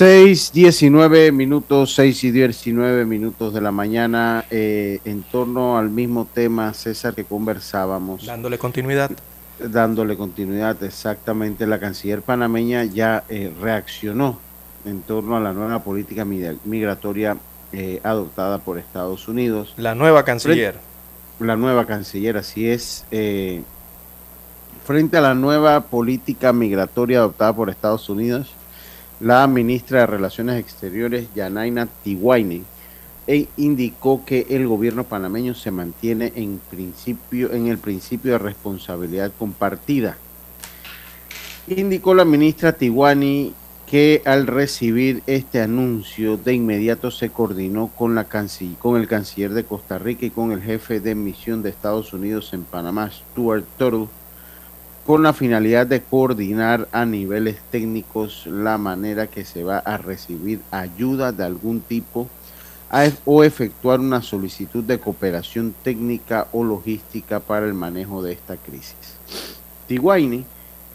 6, 19 minutos, 6 y 19 minutos de la mañana, eh, en torno al mismo tema, César, que conversábamos. Dándole continuidad. Dándole continuidad, exactamente. La canciller panameña ya eh, reaccionó en torno a la nueva política migratoria eh, adoptada por Estados Unidos. La nueva canciller. La nueva canciller, así es. frente a la nueva política migratoria adoptada por Estados Unidos la ministra de Relaciones Exteriores, Yanaina Tiwaini, e indicó que el gobierno panameño se mantiene en principio en el principio de responsabilidad compartida. Indicó la ministra Tiwani que al recibir este anuncio de inmediato se coordinó con, la con el canciller de Costa Rica y con el jefe de misión de Estados Unidos en Panamá, Stuart Tuttle, con la finalidad de coordinar a niveles técnicos la manera que se va a recibir ayuda de algún tipo a- o efectuar una solicitud de cooperación técnica o logística para el manejo de esta crisis. Tiguaini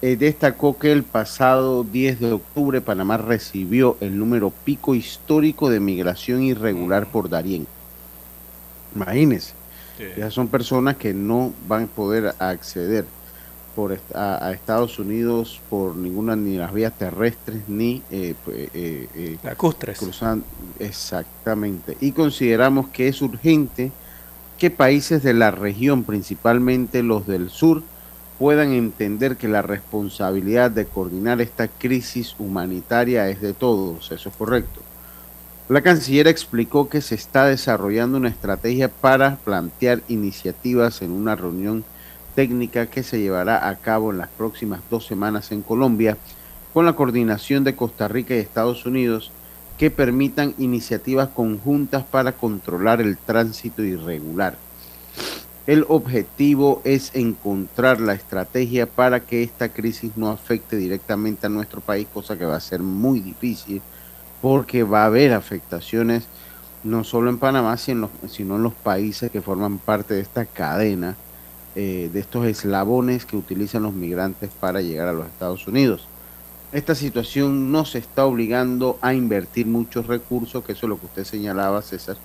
eh, destacó que el pasado 10 de octubre Panamá recibió el número pico histórico de migración irregular por Darién. Imagínense, ya son personas que no van a poder acceder por a, a Estados Unidos por ninguna ni las vías terrestres ni eh, pues, eh, eh, Lacustres. cruzan exactamente y consideramos que es urgente que países de la región principalmente los del sur puedan entender que la responsabilidad de coordinar esta crisis humanitaria es de todos eso es correcto la canciller explicó que se está desarrollando una estrategia para plantear iniciativas en una reunión técnica que se llevará a cabo en las próximas dos semanas en Colombia con la coordinación de Costa Rica y Estados Unidos que permitan iniciativas conjuntas para controlar el tránsito irregular. El objetivo es encontrar la estrategia para que esta crisis no afecte directamente a nuestro país, cosa que va a ser muy difícil porque va a haber afectaciones no solo en Panamá, sino, en los países que forman parte de esta cadena, eh, de estos eslabones que utilizan los migrantes para llegar a los Estados Unidos. Esta situación nos está obligando a invertir muchos recursos, que eso es lo que usted señalaba, César,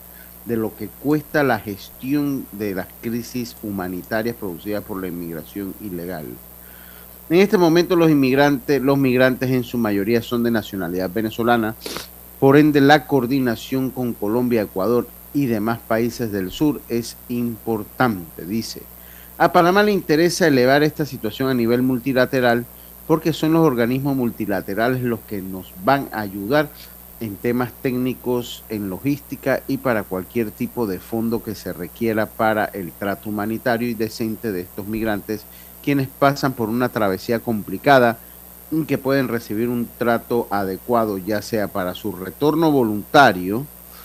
de lo que cuesta la gestión de las crisis humanitarias producidas por la inmigración ilegal. En este momento los inmigrantes, los migrantes en su mayoría son de nacionalidad venezolana, por ende la coordinación con Colombia, Ecuador y demás países del sur es importante, dice. A Panamá le interesa elevar esta situación a nivel multilateral porque son los organismos multilaterales los que nos van a ayudar en temas técnicos, en logística y para cualquier tipo de fondo que se requiera para el trato humanitario y decente de estos migrantes, quienes pasan por una travesía complicada y que pueden recibir un trato adecuado, ya sea para su retorno voluntario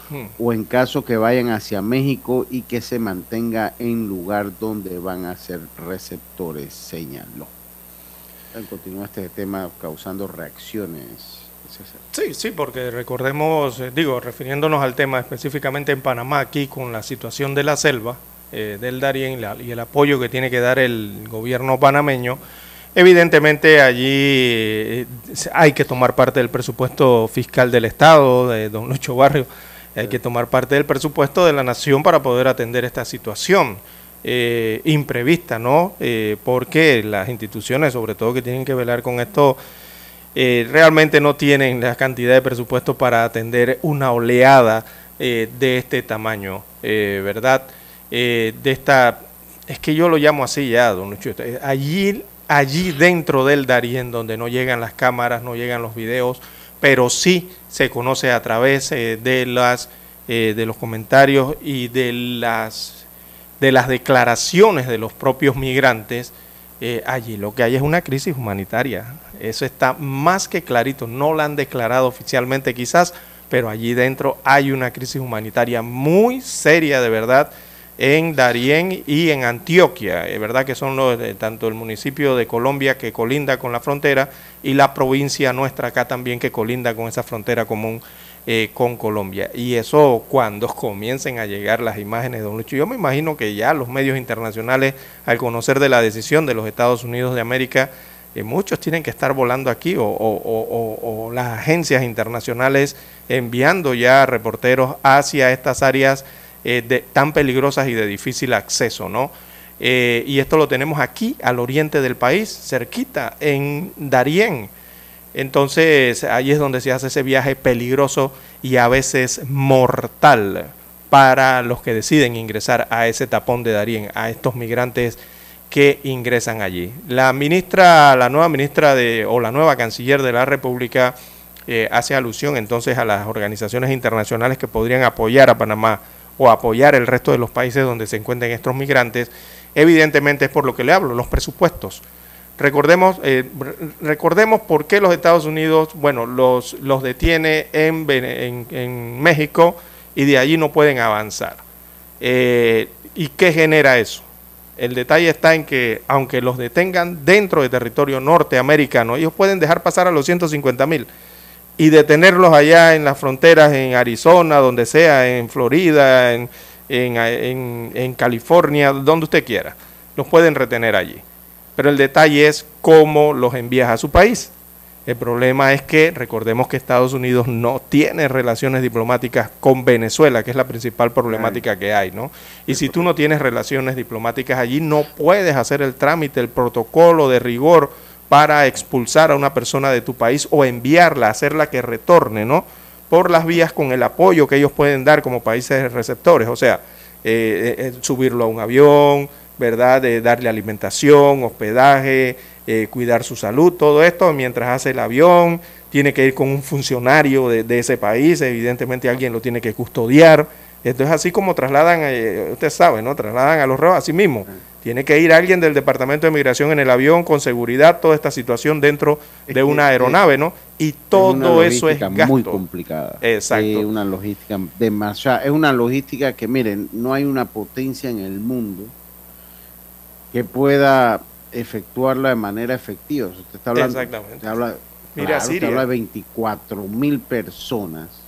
Hmm. o en caso que vayan hacia México y que se mantenga en lugar donde van a ser receptores, señaló. Continúa este tema causando reacciones. Sí, sí, porque recordemos, eh, digo, refiriéndonos al tema específicamente en Panamá, aquí con la situación de la selva, eh, del Darién y, y el apoyo que tiene que dar el gobierno panameño, evidentemente allí eh, hay que tomar parte del presupuesto fiscal del Estado, de don Lucho Barrio, hay que tomar parte del presupuesto de la nación para poder atender esta situación eh, imprevista, ¿no? Eh, porque las instituciones, sobre todo que tienen que velar con esto, eh, realmente no tienen la cantidad de presupuesto para atender una oleada de este tamaño, ¿verdad? De esta, es que yo lo llamo así ya, don Lucho, eh, allí, allí dentro del Darién, donde no llegan las cámaras, no llegan los videos, pero sí se conoce a través eh, de las eh, de los comentarios y de las de las declaraciones de los propios migrantes eh, allí lo que hay es una crisis humanitaria. Eso está más que clarito no la han declarado oficialmente quizás pero allí dentro hay una crisis humanitaria muy seria de verdad en Darién y en Antioquia, es verdad que son los, tanto el municipio de Colombia que colinda con la frontera y la provincia nuestra acá también que colinda con esa frontera común eh, con Colombia. Y eso cuando comiencen a llegar las imágenes, don Lucho, yo me imagino que ya los medios internacionales, al conocer de la decisión de los Estados Unidos de América, eh, muchos tienen que estar volando aquí o- o- o- o las agencias internacionales enviando ya reporteros hacia estas áreas eh, de- tan peligrosas y de difícil acceso, ¿no? Eh, y esto lo tenemos aquí, al oriente del país, cerquita, en Darién. Entonces, ahí es donde se hace ese viaje peligroso y a veces mortal para los que deciden ingresar a ese tapón de Darién, a estos migrantes que ingresan allí. La ministra, la nueva ministra de, o la nueva canciller de la República, eh, hace alusión entonces a las organizaciones internacionales que podrían apoyar a Panamá o apoyar el resto de los países donde se encuentren estos migrantes, evidentemente es por lo que le hablo, los presupuestos. Recordemos, eh, recordemos por qué los Estados Unidos, bueno, los, los detiene en, en, México y de allí no pueden avanzar. Eh, ¿Y qué genera eso? El detalle está en que, aunque los detengan dentro de territorio norteamericano, ellos pueden dejar pasar a los 150 mil y detenerlos allá en las fronteras, en Arizona, donde sea, en Florida, en, en, en, en California, donde usted quiera. Los pueden retener allí pero el detalle es cómo los envías a su país. El problema es que recordemos que Estados Unidos no tiene relaciones diplomáticas con Venezuela, que es la principal problemática que hay, ¿no? Y si tú no tienes relaciones diplomáticas allí, no puedes hacer el trámite, el protocolo de rigor para expulsar a una persona de tu país o enviarla, hacerla que retorne, ¿no? Por las vías con el apoyo que ellos pueden dar como países receptores, o sea, eh, eh, subirlo a un avión, ¿verdad? De darle alimentación, hospedaje, eh, cuidar su salud, todo esto mientras hace el avión, tiene que ir con un funcionario de, de ese país, evidentemente alguien lo tiene que custodiar. Entonces, así como trasladan, eh, usted sabe, ¿no? Trasladan a los reos así mismo. Tiene que ir alguien del Departamento de Migración en el avión con seguridad, toda esta situación dentro de una aeronave, ¿no? Y todo eso es gasto. muy complicada. Exacto. Es una logística demasiado, es una logística que miren, no hay una potencia en el mundo que pueda efectuarla de manera efectiva. Usted está hablando, Exactamente. Usted habla, Mira, claro, usted habla de 24 mil personas.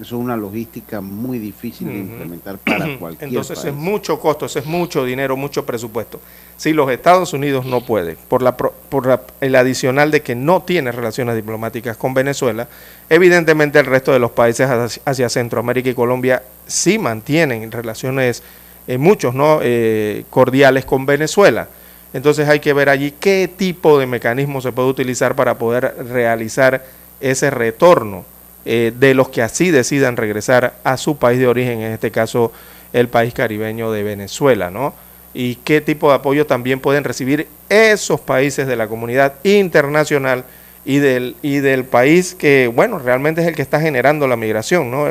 Eso es una logística muy difícil de implementar para cualquier Entonces país. es mucho costo, eso es mucho dinero, mucho presupuesto. Si los Estados Unidos no pueden, por, la, por la- el adicional de que no tiene relaciones diplomáticas con Venezuela, evidentemente el resto de los países hacia, hacia Centroamérica y Colombia sí mantienen relaciones, eh, muchos no Eh, cordiales con Venezuela. Entonces hay que ver allí qué tipo de mecanismo se puede utilizar para poder realizar ese retorno eh, de los que así decidan regresar a su país de origen, en este caso el país caribeño de Venezuela, ¿no? Y qué tipo de apoyo también pueden recibir esos países de la comunidad internacional y del, y del país que, bueno, realmente es el que está generando la migración, ¿no?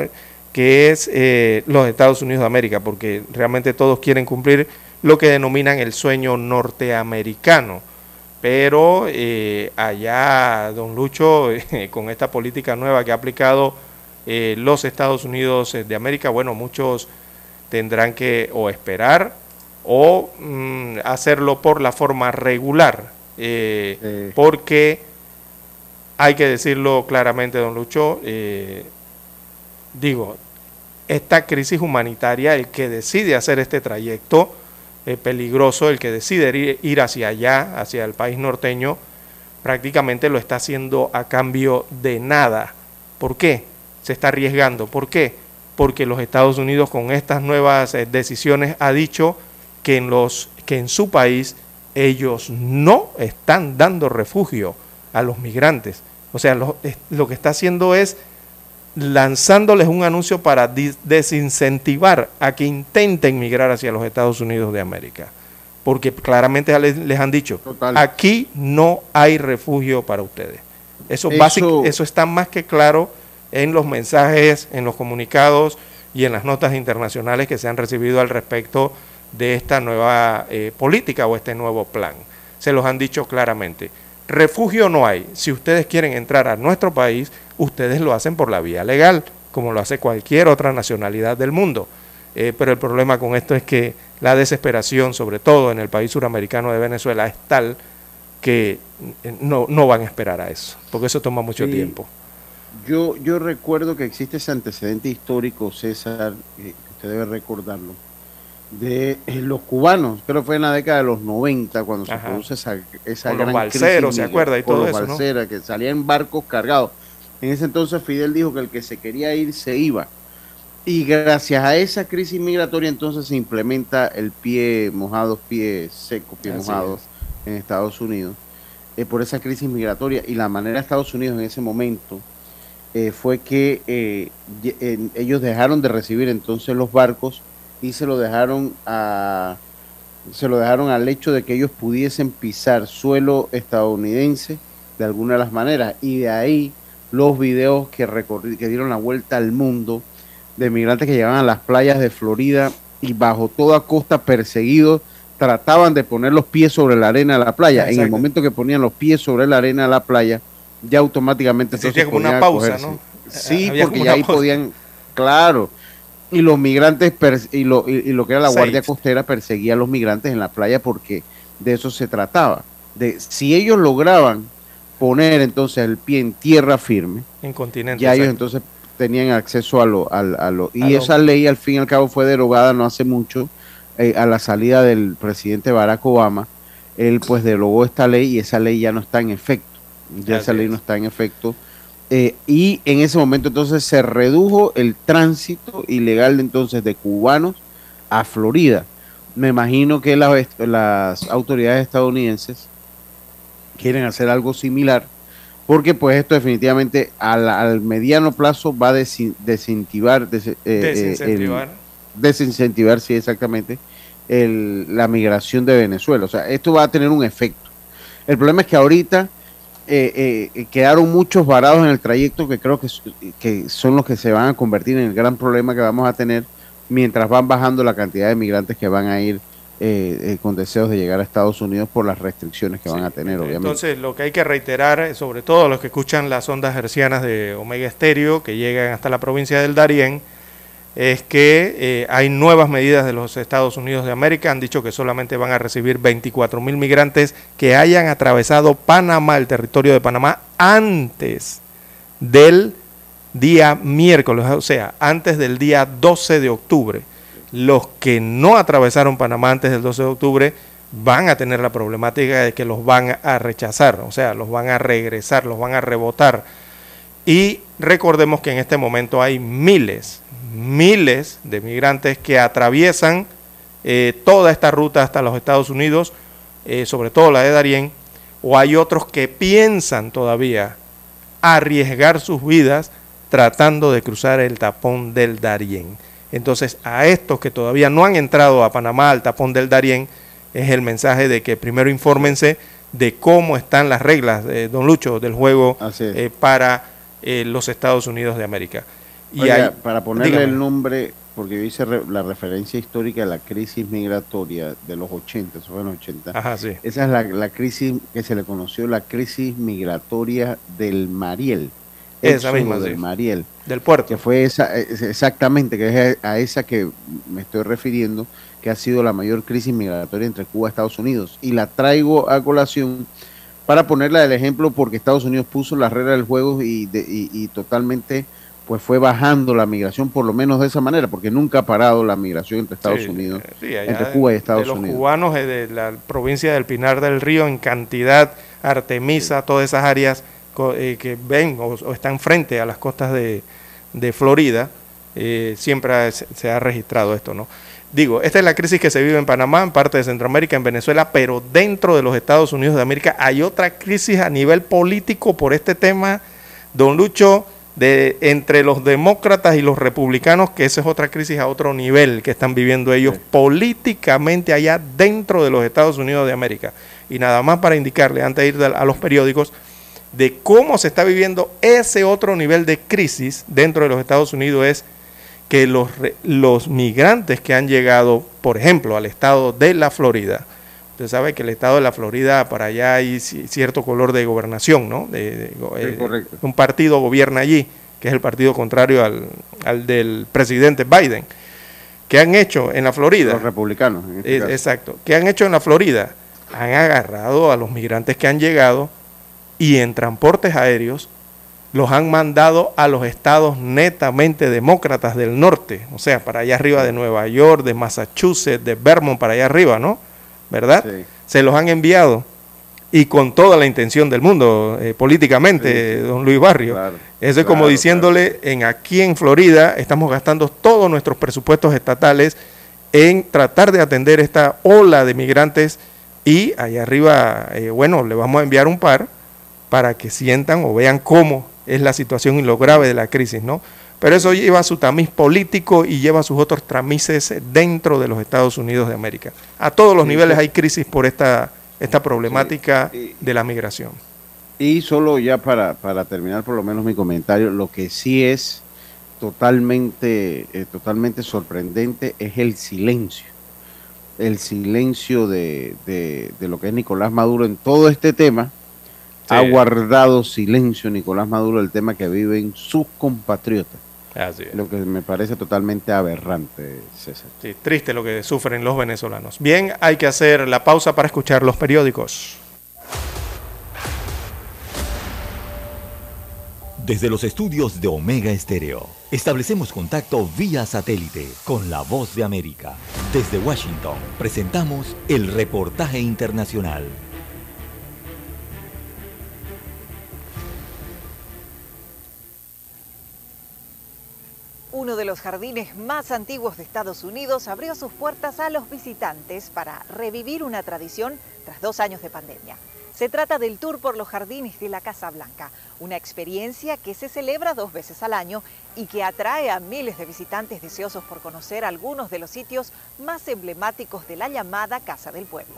que es eh, los Estados Unidos de América, porque realmente todos quieren cumplir lo que denominan el sueño norteamericano. Pero eh, allá, don Lucho, eh, con esta política nueva que ha aplicado eh, los Estados Unidos eh, de América, bueno, muchos tendrán que o esperar o mm, hacerlo por la forma regular, eh, porque hay que decirlo claramente, don Lucho, digo, esta crisis humanitaria, el que decide hacer este trayecto eh, peligroso, el que decide ir, hacia allá, hacia el país norteño, prácticamente lo está haciendo a cambio de nada. ¿Por qué? Se está arriesgando. ¿Por qué? Porque los Estados Unidos con estas nuevas eh, decisiones ha dicho que en, los, que en su país ellos no están dando refugio a los migrantes. O sea, lo, lo que está haciendo es lanzándoles un anuncio para desincentivar a que intenten migrar hacia los Estados Unidos de América. Porque claramente les, les han dicho, aquí no hay refugio para ustedes. Eso, Eso- básic- eso está más que claro en los mensajes, en los comunicados y en las notas internacionales que se han recibido al respecto de esta nueva eh, política o este nuevo plan. Se los han dicho claramente. Refugio no hay. Si ustedes quieren entrar a nuestro país, ustedes lo hacen por la vía legal, como lo hace cualquier otra nacionalidad del mundo. Eh, pero el problema con esto es que la desesperación, sobre todo en el país suramericano de Venezuela, es tal que eh, no, no van a esperar a eso, porque eso toma mucho Sí. tiempo. Yo, yo recuerdo que existe ese antecedente histórico, César, eh, que usted debe recordarlo, de eh, los cubanos, creo que fue en la década de los 90 cuando se produce esa, esa Con los gran balseros, crisis ¿se acuerda? Y con todo los eso, ¿no? que salían barcos cargados. En ese entonces Fidel dijo que el que se quería ir se iba. Y gracias a esa crisis migratoria entonces se implementa el pie mojado, pie seco, pie Así mojado en Estados Unidos eh, por esa crisis migratoria y la manera de Estados Unidos en ese momento eh, fue que eh, ellos dejaron de recibir entonces los barcos y se lo dejaron a se lo dejaron al hecho de que ellos pudiesen pisar suelo estadounidense de alguna de las maneras y de ahí los videos que, que dieron la vuelta al mundo de migrantes que llegaban a las playas de Florida y bajo toda costa perseguidos trataban de poner los pies sobre la arena de la playa. En el momento que ponían los pies sobre la arena de la playa, ya automáticamente entonces como una pausa. ¿no? Sí, Había porque ya ahí pausa. podían, claro. Y los migrantes y lo, y, y lo que era la Safe. Guardia Costera perseguía a los migrantes en la playa porque de eso se trataba. De si ellos lograban poner entonces el pie en tierra firme, En continente. ya ellos entonces tenían acceso a lo, al- a lo- y A lo- esa ley al fin y al cabo fue derogada no hace mucho eh, a la salida del presidente Barack Obama. Él pues derogó esta ley y esa ley ya no está en efecto. Ya Así esa ley es. no está en efecto. Eh, y en ese momento entonces se redujo el tránsito ilegal de entonces de cubanos a Florida. Me imagino que las, las autoridades estadounidenses quieren hacer algo similar porque pues esto definitivamente al, al mediano plazo va a desi- desincentivar, des- eh, eh, Desincentivar. el- desincentivar, sí, exactamente, el- la migración de Venezuela. O sea, esto va a tener un efecto. El problema es que ahorita eh, eh, quedaron muchos varados en el trayecto que creo que, que son los que se van a convertir en el gran problema que vamos a tener mientras van bajando la cantidad de migrantes que van a ir eh, eh, con deseos de llegar a Estados Unidos por las restricciones que van a tener, obviamente. Entonces, lo que hay que reiterar, sobre todo los que escuchan las ondas hercianas de Omega Estéreo, que llegan hasta la provincia del Darién, es que eh, hay nuevas medidas de los Estados Unidos de América. Han dicho que solamente van a recibir 24 mil migrantes que hayan atravesado Panamá, el territorio de Panamá, antes del día miércoles, o sea, antes del día 12 de octubre. Los que no atravesaron Panamá antes del 12 de octubre van a tener la problemática de que los van a rechazar, o sea, los van a regresar, los van a rebotar. Y recordemos que en este momento hay miles, miles de migrantes que atraviesan eh, toda esta ruta hasta los Estados Unidos, eh, sobre todo la de Darién, o hay otros que piensan todavía arriesgar sus vidas tratando de cruzar el tapón del Darién. Entonces, a estos que todavía no han entrado a Panamá al tapón del Darién, es el mensaje de que primero infórmense de cómo están las reglas, eh, don Lucho, del juego para los Estados Unidos de América. Y Oiga, hay- para ponerle dígame. el nombre, porque yo hice re- la referencia histórica de la crisis migratoria de los 80, eso fue en los 80. Ajá, sí. Esa es la, la crisis que se le conoció, la crisis migratoria del Mariel. Esa misma, del sí. Mariel. Del puerto. Que fue esa, es- exactamente, que es a a esa que me estoy refiriendo, que ha sido la mayor crisis migratoria entre Cuba y Estados Unidos. Y la traigo a colación para ponerla del ejemplo porque Estados Unidos puso las reglas del juego y, de- y, y totalmente pues fue bajando la migración por lo menos de esa manera porque nunca ha parado la migración entre Estados Sí, Unidos sí, entre de- Cuba y de Estados los Unidos. cubanos eh, de la provincia del Pinar del Río en cantidad, Artemisa, todas esas áreas eh, que ven o, o están frente a las costas de, de Florida, eh, siempre se ha registrado esto, ¿no? Digo, esta es la crisis que se vive en Panamá, en parte de Centroamérica, en Venezuela, pero dentro de los Estados Unidos de América hay otra crisis a nivel político por este tema, don Lucho, de entre los demócratas y los republicanos, que esa es otra crisis a otro nivel que están viviendo ellos políticamente allá dentro de los Estados Unidos de América. Y nada más para indicarle, antes de ir a los periódicos, de cómo se está viviendo ese otro nivel de crisis dentro de los Estados Unidos es que los, los migrantes que han llegado, por ejemplo, al estado de la Florida, usted sabe que el estado de la Florida, para allá hay ci- cierto color de gobernación, ¿no? De- de- go- Sí, eh, correcto. un partido gobierna allí, que es el partido contrario al, al del presidente Biden. ¿Qué han hecho en la Florida? los republicanos en este caso. exacto. ¿Qué han hecho en la Florida? Han agarrado a los migrantes que han llegado y en transportes aéreos los han mandado a los estados netamente demócratas del norte, o sea, para allá arriba de Nueva York, de Massachusetts, de Vermont, para allá arriba, ¿no? ¿Verdad? Sí. Se los han enviado y con toda la intención del mundo, eh, políticamente, don Luis Barrio. Claro, Eso es como claro, diciéndole, en aquí en Florida estamos gastando todos nuestros presupuestos estatales en tratar de atender esta ola de migrantes y allá arriba, eh, bueno, le vamos a enviar un par para que sientan o vean cómo es la situación y lo grave de la crisis, ¿no? Pero eso lleva su tamiz político y lleva sus otros tramices dentro de los Estados Unidos de América. A todos los Sí, niveles hay crisis por esta, esta problemática Sí, y- de la migración. Y solo ya para, para terminar por lo menos mi comentario, lo que sí es totalmente, eh, totalmente sorprendente es el silencio. El silencio de, de- de lo que es Nicolás Maduro en todo este tema. Ha guardado silencio Nicolás Maduro del tema que viven sus compatriotas. Así es. Lo que me parece totalmente aberrante, César. Sí, triste lo que sufren los venezolanos. Bien, hay que hacer la pausa para escuchar los periódicos. Desde los estudios de Omega Estéreo, establecemos contacto vía satélite con la voz de América. Desde Washington, presentamos el reportaje internacional. Uno de los jardines más antiguos de Estados Unidos abrió sus puertas a los visitantes para revivir una tradición tras dos años de pandemia. Se trata del tour por los jardines de la Casa Blanca, una experiencia que se celebra dos veces al año y que atrae a miles de visitantes deseosos por conocer algunos de los sitios más emblemáticos de la llamada Casa del Pueblo.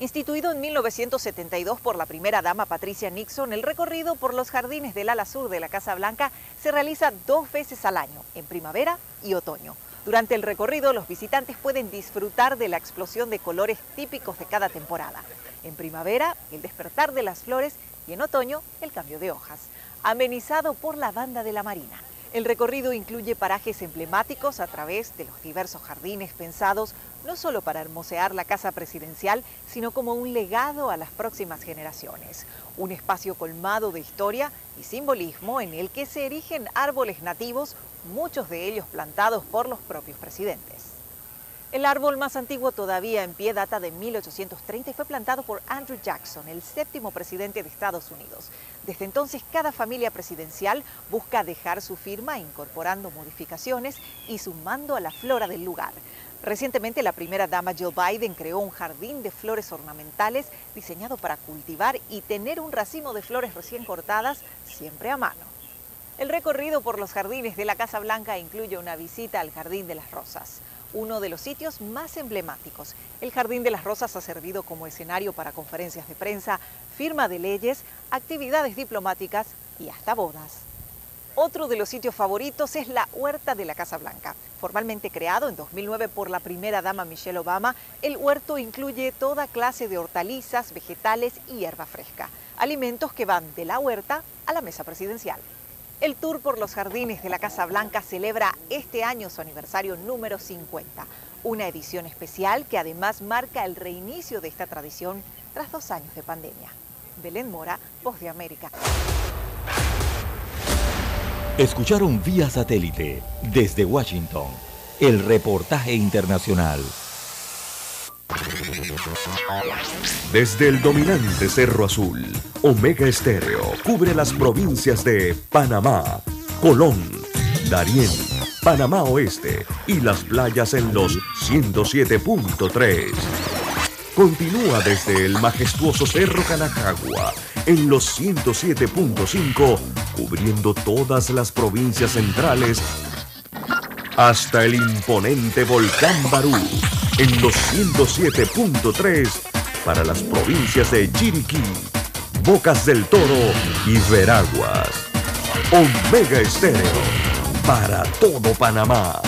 Instituido en 1972 por la primera dama Patricia Nixon, el recorrido por los jardines del ala sur de la Casa Blanca se realiza dos veces al año, en primavera y otoño. Durante el recorrido, los visitantes pueden disfrutar de la explosión de colores típicos de cada temporada. En primavera, el despertar de las flores y en otoño, el cambio de hojas. Amenizado por la banda de la Marina. El recorrido incluye parajes emblemáticos a través de los diversos jardines pensados no solo para hermosear la casa presidencial, sino como un legado a las próximas generaciones. Un espacio colmado de historia y simbolismo en el que se erigen árboles nativos, muchos de ellos plantados por los propios presidentes. El árbol más antiguo todavía en pie data de 1830 y fue plantado por Andrew Jackson, el séptimo presidente de Estados Unidos. Desde entonces, cada familia presidencial busca dejar su firma incorporando modificaciones y sumando a la flora del lugar. Recientemente, la primera dama Jill Biden creó un jardín de flores ornamentales diseñado para cultivar y tener un racimo de flores recién cortadas siempre a mano. El recorrido por los jardines de la Casa Blanca incluye una visita al Jardín de las Rosas, uno de los sitios más emblemáticos. El Jardín de las Rosas ha servido como escenario para conferencias de prensa, firma de leyes, actividades diplomáticas y hasta bodas. Otro de los sitios favoritos es la Huerta de la Casa Blanca. Formalmente creado en 2009 por la primera dama Michelle Obama, el huerto incluye toda clase de hortalizas, vegetales y hierba fresca, alimentos que van de la huerta a la mesa presidencial. El tour por los jardines de la Casa Blanca celebra este año su aniversario número 50, una edición especial que además marca el reinicio de esta tradición tras dos años de pandemia. Belén Mora, Voz de América. Escucharon vía satélite desde Washington el reportaje internacional. Desde el dominante Cerro Azul, Omega Estéreo cubre las provincias de Panamá, Colón, Darién, Panamá Oeste y las playas en los 107.3. Continúa desde el majestuoso Cerro Canacagua en los 107.5, cubriendo todas las provincias centrales hasta el imponente volcán Barú en los 107.3 para las provincias de Chiriquí, Bocas del Toro y Veraguas. Omega Estéreo para todo Panamá.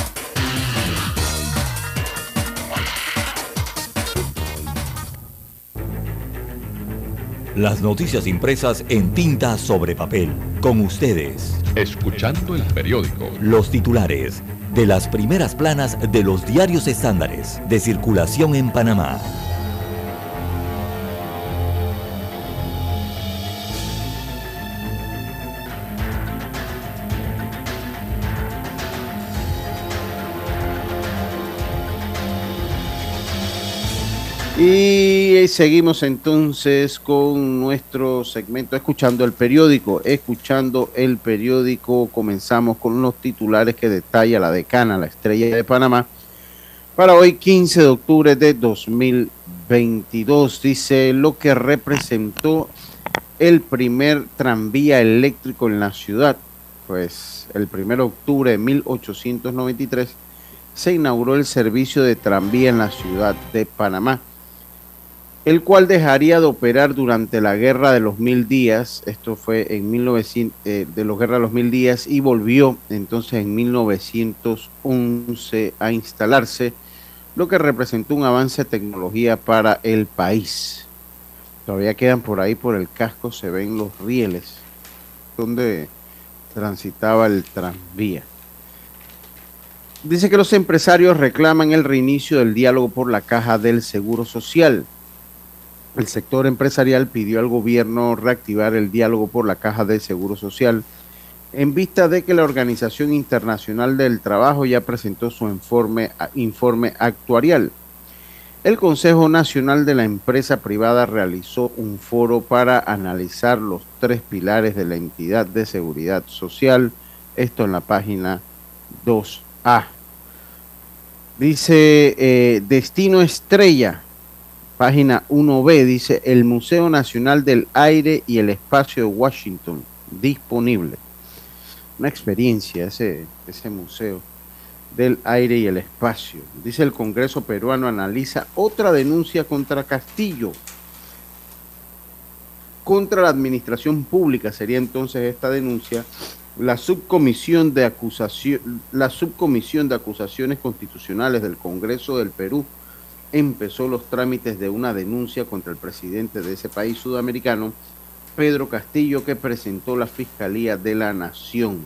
Las noticias impresas en tinta sobre papel. Con ustedes. Escuchando el periódico. Los titulares de las primeras planas de los diarios estándares de circulación en Panamá. Y seguimos entonces con nuestro segmento Escuchando el periódico. Escuchando el periódico, comenzamos con los titulares que detalla la decana, la estrella de Panamá, para hoy 15 de octubre de 2022. Dice lo que representó el primer tranvía eléctrico en la ciudad. Pues el 1 de octubre de 1893 se inauguró el servicio de tranvía en la ciudad de Panamá. El cual dejaría de operar durante la Guerra de los Mil Días, esto fue en 1900, eh, de los Guerra de los Mil Días, y volvió entonces en 1911 a instalarse, lo que representó un avance de tecnología para el país. Todavía quedan por ahí, por el casco, se ven los rieles donde transitaba el tranvía. Dice que los empresarios reclaman el reinicio del diálogo por la caja del Seguro Social. El sector empresarial pidió al gobierno reactivar el diálogo por la caja del Seguro Social en vista de que la Organización Internacional del Trabajo ya presentó su informe, informe actuarial. El Consejo Nacional de la Empresa Privada realizó un foro para analizar los tres pilares de la entidad de seguridad social, esto en la página 2A. Dice eh, Destino Estrella, página 1B, dice el Museo Nacional del Aire y el Espacio de Washington, disponible. Una experiencia ese, ese museo del aire y el espacio. Dice el Congreso peruano analiza otra denuncia contra Castillo. Contra la administración pública sería entonces esta denuncia. La subcomisión de acusación, la subcomisión de acusaciones constitucionales del Congreso del Perú empezó los trámites de una denuncia contra el presidente de ese país sudamericano, Pedro Castillo, que presentó la Fiscalía de la Nación.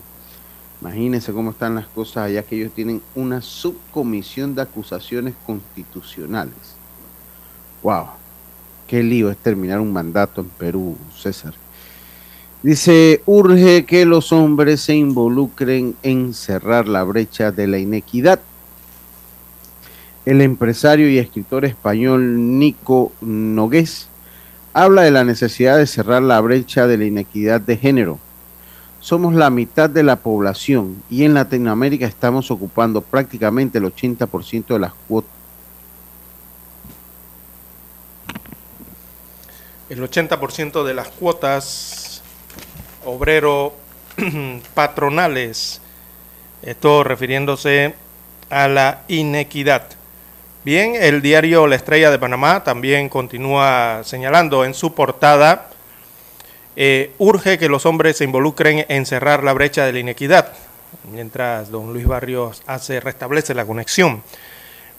Imagínense cómo están las cosas allá que ellos tienen una subcomisión de acusaciones constitucionales. Wow, qué lío es terminar un mandato en Perú, César. Dice, urge que los hombres se involucren en cerrar la brecha de la inequidad. El empresario y escritor español Nico Nogués habla de la necesidad de cerrar la brecha de la inequidad de género somos la mitad de la población y en Latinoamérica estamos ocupando prácticamente el 80% de las cuotas. El 80% de las cuotas obrero patronales, esto refiriéndose a la inequidad. Bien, el diario La Estrella de Panamá también continúa señalando en su portada eh, urge que los hombres se involucren en cerrar la brecha de la inequidad, mientras don Luis Barrios hace, restablece la conexión.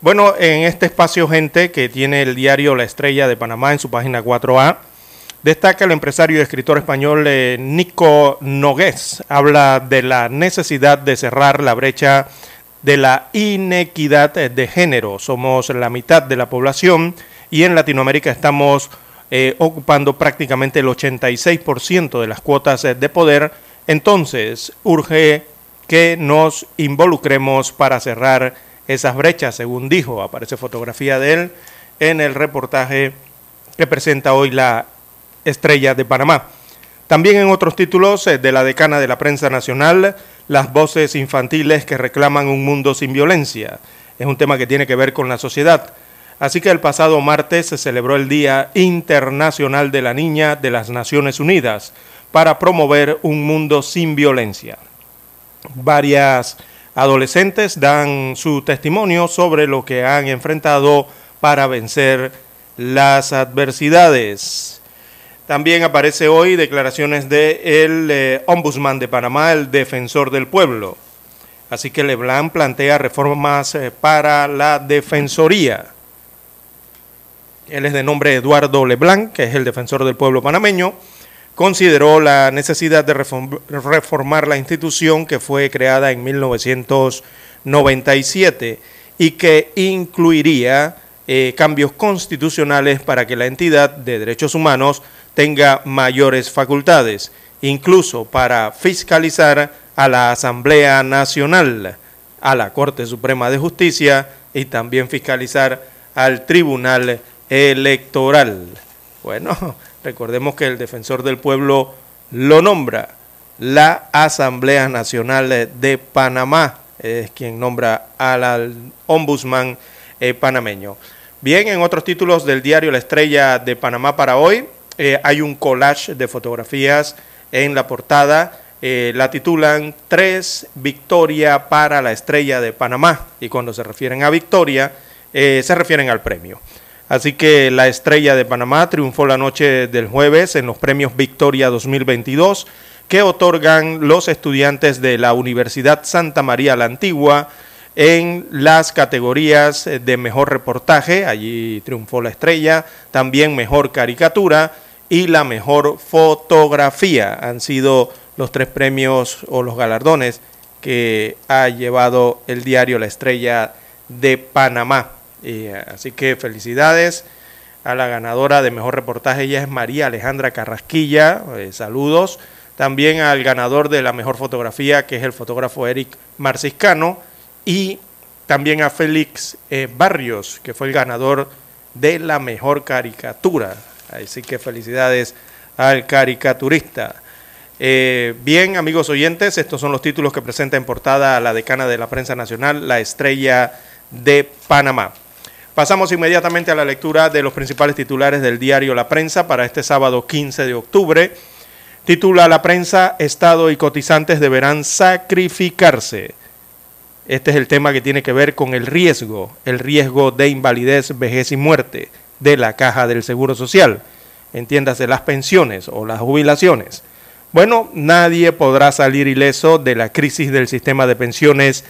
Bueno, en este espacio, gente, que tiene el diario La Estrella de Panamá en su página 4A, destaca el empresario y escritor español eh, Nico Nogués. Habla de la necesidad de cerrar la brecha de la inequidad de género. Somos la mitad de la población y en Latinoamérica estamos eh, ocupando prácticamente el 86% de las cuotas eh, de poder, entonces urge que nos involucremos para cerrar esas brechas, según dijo. Aparece fotografía de él en el reportaje que presenta hoy la Estrella de Panamá. También en otros títulos eh, de la decana de la prensa nacional, las voces infantiles que reclaman un mundo sin violencia. Es un tema que tiene que ver con la sociedad. Así que el pasado martes se celebró el Día Internacional de la Niña de las Naciones Unidas para promover un mundo sin violencia. Varias adolescentes dan su testimonio sobre lo que han enfrentado para vencer las adversidades. También aparece hoy declaraciones del de eh, ombudsman de Panamá, el defensor del pueblo. Así que Leblanc plantea reformas eh, para la defensoría. Él es de nombre Eduardo Leblanc, que es el defensor del pueblo panameño. Consideró la necesidad de reformar la institución que fue creada en 1997 y que incluiría eh, cambios constitucionales para que la entidad de derechos humanos tenga mayores facultades, incluso para fiscalizar a la Asamblea Nacional, a la Corte Suprema de Justicia y también fiscalizar al Tribunal electoral. Bueno, recordemos que el defensor del pueblo lo nombra la Asamblea Nacional de Panamá, es quien nombra al ombudsman eh, panameño. Bien, en otros títulos del diario La Estrella de Panamá para hoy, eh, hay un collage de fotografías en la portada. Eh, la titulan Tres Victoria para la Estrella de Panamá. Y cuando se refieren a victoria, se refieren al premio. Así que la estrella de Panamá triunfó la noche del jueves en los premios Victoria 2022 que otorgan los estudiantes de la Universidad Santa María la Antigua en las categorías de mejor reportaje, allí triunfó la estrella, también mejor caricatura y la mejor fotografía. Han sido los tres premios o los galardones que ha llevado el diario La Estrella de Panamá. Y, así que felicidades a la ganadora de mejor reportaje, ella es María Alejandra Carrasquilla, eh, saludos. También al ganador de la mejor fotografía, que es el fotógrafo Eric Marciscano, y también a Félix eh, Barrios, que fue el ganador de la mejor caricatura. Así que felicidades al caricaturista. Eh, bien, amigos oyentes, estos son los títulos que presenta en portada la decana de la prensa nacional, la estrella de Panamá. Pasamos inmediatamente a la lectura de los principales titulares del diario La Prensa para este sábado 15 de octubre. Titula La prensa, Estado y cotizantes deberán sacrificarse. Este es el tema que tiene que ver con el riesgo, el riesgo de invalidez, vejez y muerte de la caja del Seguro Social. Entiéndase las pensiones o las jubilaciones. Bueno, nadie podrá salir ileso de la crisis del sistema de pensiones.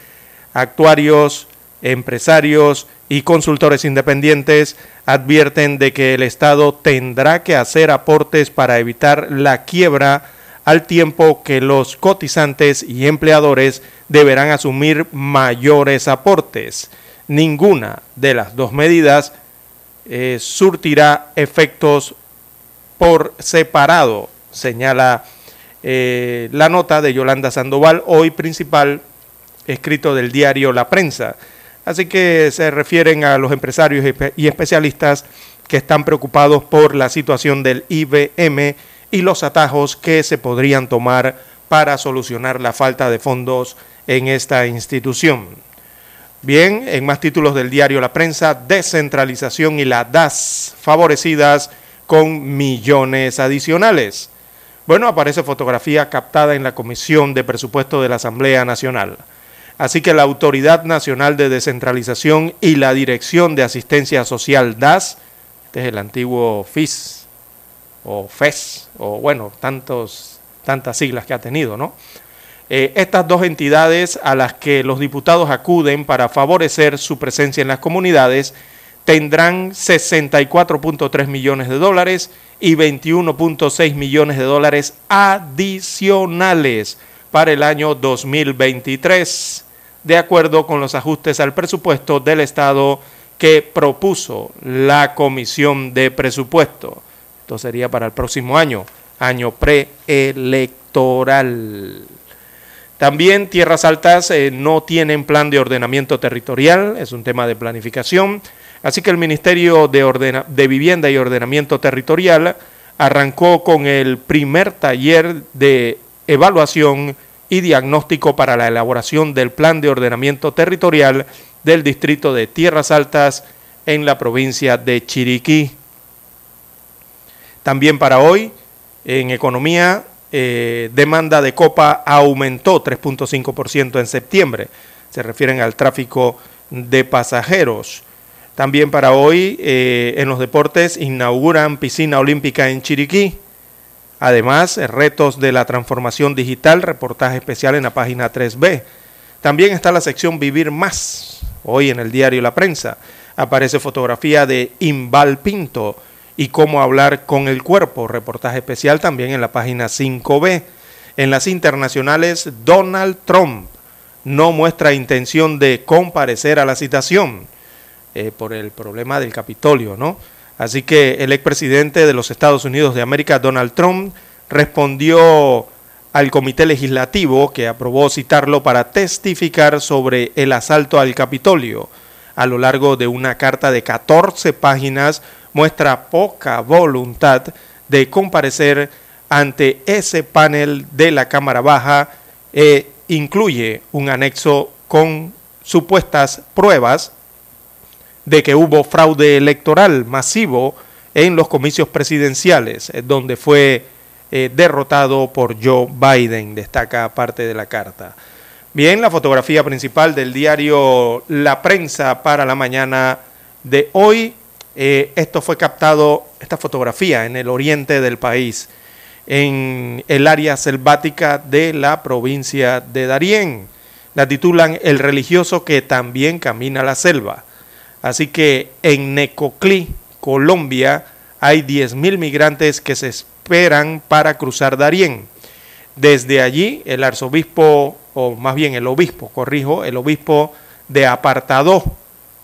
Actuarios, empresarios y consultores independientes advierten de que el Estado tendrá que hacer aportes para evitar la quiebra al tiempo que los cotizantes y empleadores deberán asumir mayores aportes. Ninguna de las dos medidas eh, surtirá efectos por separado, señala eh, la nota de Yolanda Sandoval, hoy principal escrito del diario La Prensa. Así que se refieren a los empresarios y especialistas que están preocupados por la situación del IBM y los atajos que se podrían tomar para solucionar la falta de fondos en esta institución. Bien, en más títulos del diario La Prensa, descentralización y la DAS favorecidas con millones adicionales. Bueno, aparece fotografía captada en la Comisión de Presupuesto de la Asamblea Nacional. Así que la Autoridad Nacional de Descentralización y la Dirección de Asistencia Social DAS, este es el antiguo FIS o FES, o bueno, tantos, tantas siglas que ha tenido, ¿no? Eh, estas dos entidades a las que los diputados acuden para favorecer su presencia en las comunidades tendrán 64.3 millones de dólares y 21.6 millones de dólares adicionales para el año 2023 de acuerdo con los ajustes al presupuesto del Estado que propuso la Comisión de Presupuesto. Esto sería para el próximo año, año preelectoral. También Tierras Altas eh, no tienen plan de ordenamiento territorial, es un tema de planificación, así que el Ministerio de, de Vivienda y Ordenamiento Territorial arrancó con el primer taller de evaluación y diagnóstico para la elaboración del plan de ordenamiento territorial del distrito de Tierras Altas en la provincia de Chiriquí. También para hoy, en economía, eh, demanda de copa aumentó 3.5% en septiembre. Se refieren al tráfico de pasajeros. También para hoy, eh, en los deportes, inauguran piscina olímpica en Chiriquí. Además, retos de la transformación digital, reportaje especial en la página 3B. También está la sección Vivir Más. Hoy en el diario La Prensa aparece fotografía de Imbal Pinto y cómo hablar con el cuerpo. Reportaje especial también en la página 5B. En las internacionales, Donald Trump no muestra intención de comparecer a la citación eh, por el problema del Capitolio, ¿no? Así que el expresidente de los Estados Unidos de América, Donald Trump, respondió al comité legislativo que aprobó citarlo para testificar sobre el asalto al Capitolio. A lo largo de una carta de 14 páginas muestra poca voluntad de comparecer ante ese panel de la Cámara Baja e incluye un anexo con supuestas pruebas de que hubo fraude electoral masivo en los comicios presidenciales, eh, donde fue eh, derrotado por Joe Biden, destaca parte de la carta. Bien, la fotografía principal del diario La Prensa para la mañana de hoy Eh, esto fue captado, esta fotografía, en el oriente del país, en el área selvática de la provincia de Darién. La titulan El religioso que también camina la selva. Así que en Necoclí, Colombia, hay 10.000 migrantes que se esperan para cruzar Darién. Desde allí, el arzobispo, o más bien el obispo, corrijo, el obispo de Apartadó,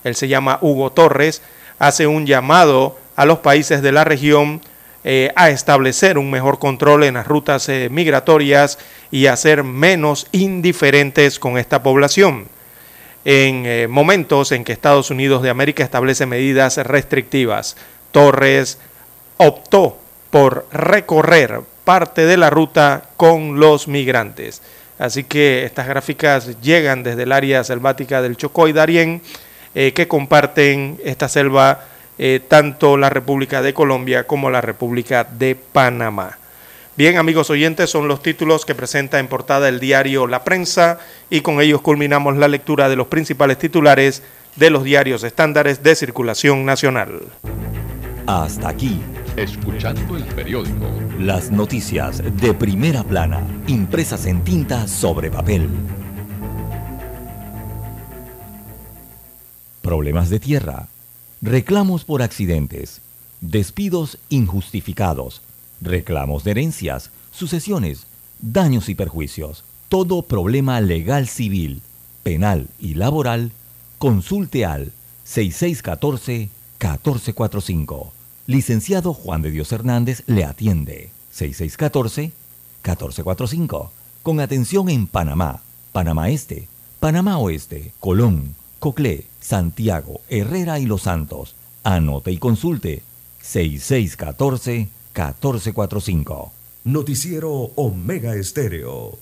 él se llama Hugo Torres, hace un llamado a los países de la región eh, a establecer un mejor control en las rutas eh, migratorias y a ser menos indiferentes con esta población. En eh, momentos en que Estados Unidos de América establece medidas restrictivas, Torres optó por recorrer parte de la ruta con los migrantes. Así que estas gráficas llegan desde el área selvática del Chocó y Darién, que comparten esta selva eh, tanto la República de Colombia como la República de Panamá. Bien, amigos oyentes, son los títulos que presenta en portada el diario La Prensa y con ellos culminamos la lectura de los principales titulares de los diarios estándares de circulación nacional. Hasta aquí. Escuchando el periódico. Las noticias de primera plana, impresas en tinta sobre papel. Problemas de tierra reclamos por accidentes, despidos injustificados, reclamos de herencias, sucesiones, daños y perjuicios. Todo problema legal civil, penal y laboral, consulte al 6614-1445. Licenciado Juan de Dios Hernández le atiende. 6614-1445. Con atención en Panamá, Panamá Este, Panamá Oeste, Colón, Coclé, Santiago, Herrera y Los Santos. Anote y consulte 6614-1445. Noticiero Omega Estéreo.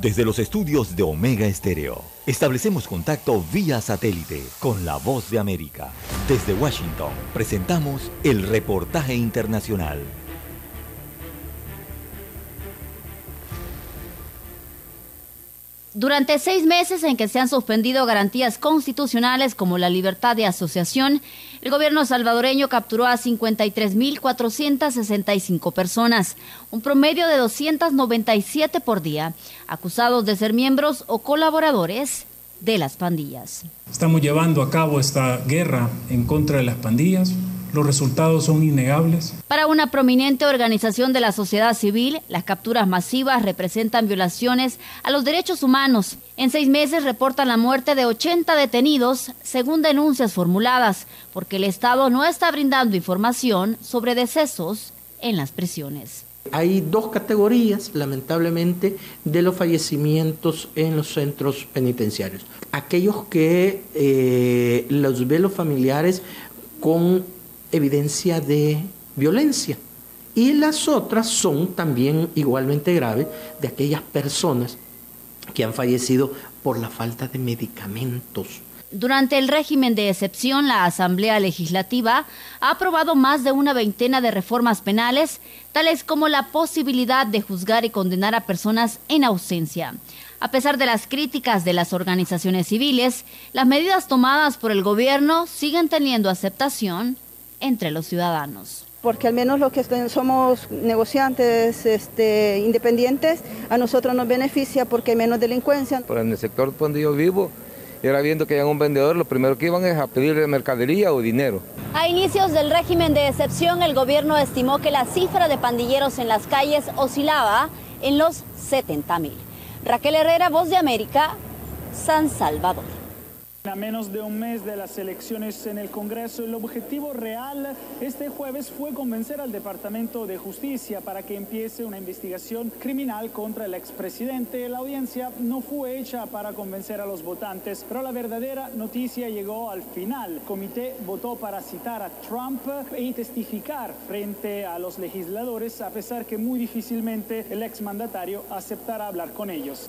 Desde los estudios de Omega Estéreo, establecemos contacto vía satélite con la voz de América. Desde Washington, presentamos el reportaje internacional. Durante seis meses en que se han suspendido garantías constitucionales como la libertad de asociación, el gobierno salvadoreño capturó a 53.465 personas, un promedio de 297 por día, acusados de ser miembros o colaboradores de las pandillas. Estamos llevando a cabo esta guerra en contra de las pandillas los resultados son innegables. Para una prominente organización de la sociedad civil, las capturas masivas representan violaciones a los derechos humanos. En seis meses reportan la muerte de 80 detenidos, según denuncias formuladas, porque el Estado no está brindando información sobre decesos en las prisiones. Hay dos categorías, lamentablemente, de los fallecimientos en los centros penitenciarios. Aquellos que eh, los ve los familiares con evidencia de violencia. Y las otras son también igualmente graves de aquellas personas que han fallecido por la falta de medicamentos. Durante el régimen de excepción, la Asamblea Legislativa ha aprobado más de una veintena de reformas penales, tales como la posibilidad de juzgar y condenar a personas en ausencia. A pesar de las críticas de las organizaciones civiles, las medidas tomadas por el gobierno siguen teniendo aceptación entre los ciudadanos. Porque al menos los que somos negociantes este, independientes, a nosotros nos beneficia porque hay menos delincuencia. Pero en el sector donde yo vivo, era viendo que hay un vendedor, lo primero que iban es a pedirle mercadería o dinero. A inicios del régimen de excepción, el gobierno estimó que la cifra de pandilleros en las calles oscilaba en los 70 mil. Raquel Herrera, Voz de América, San Salvador. A menos de un mes de las elecciones en el Congreso, el objetivo real este jueves fue convencer al Departamento de Justicia para que empiece una investigación criminal contra el expresidente. La audiencia no fue hecha para convencer a los votantes, pero la verdadera noticia llegó al final. El comité votó para citar a Trump y testificar frente a los legisladores, a pesar que muy difícilmente el exmandatario aceptará hablar con ellos.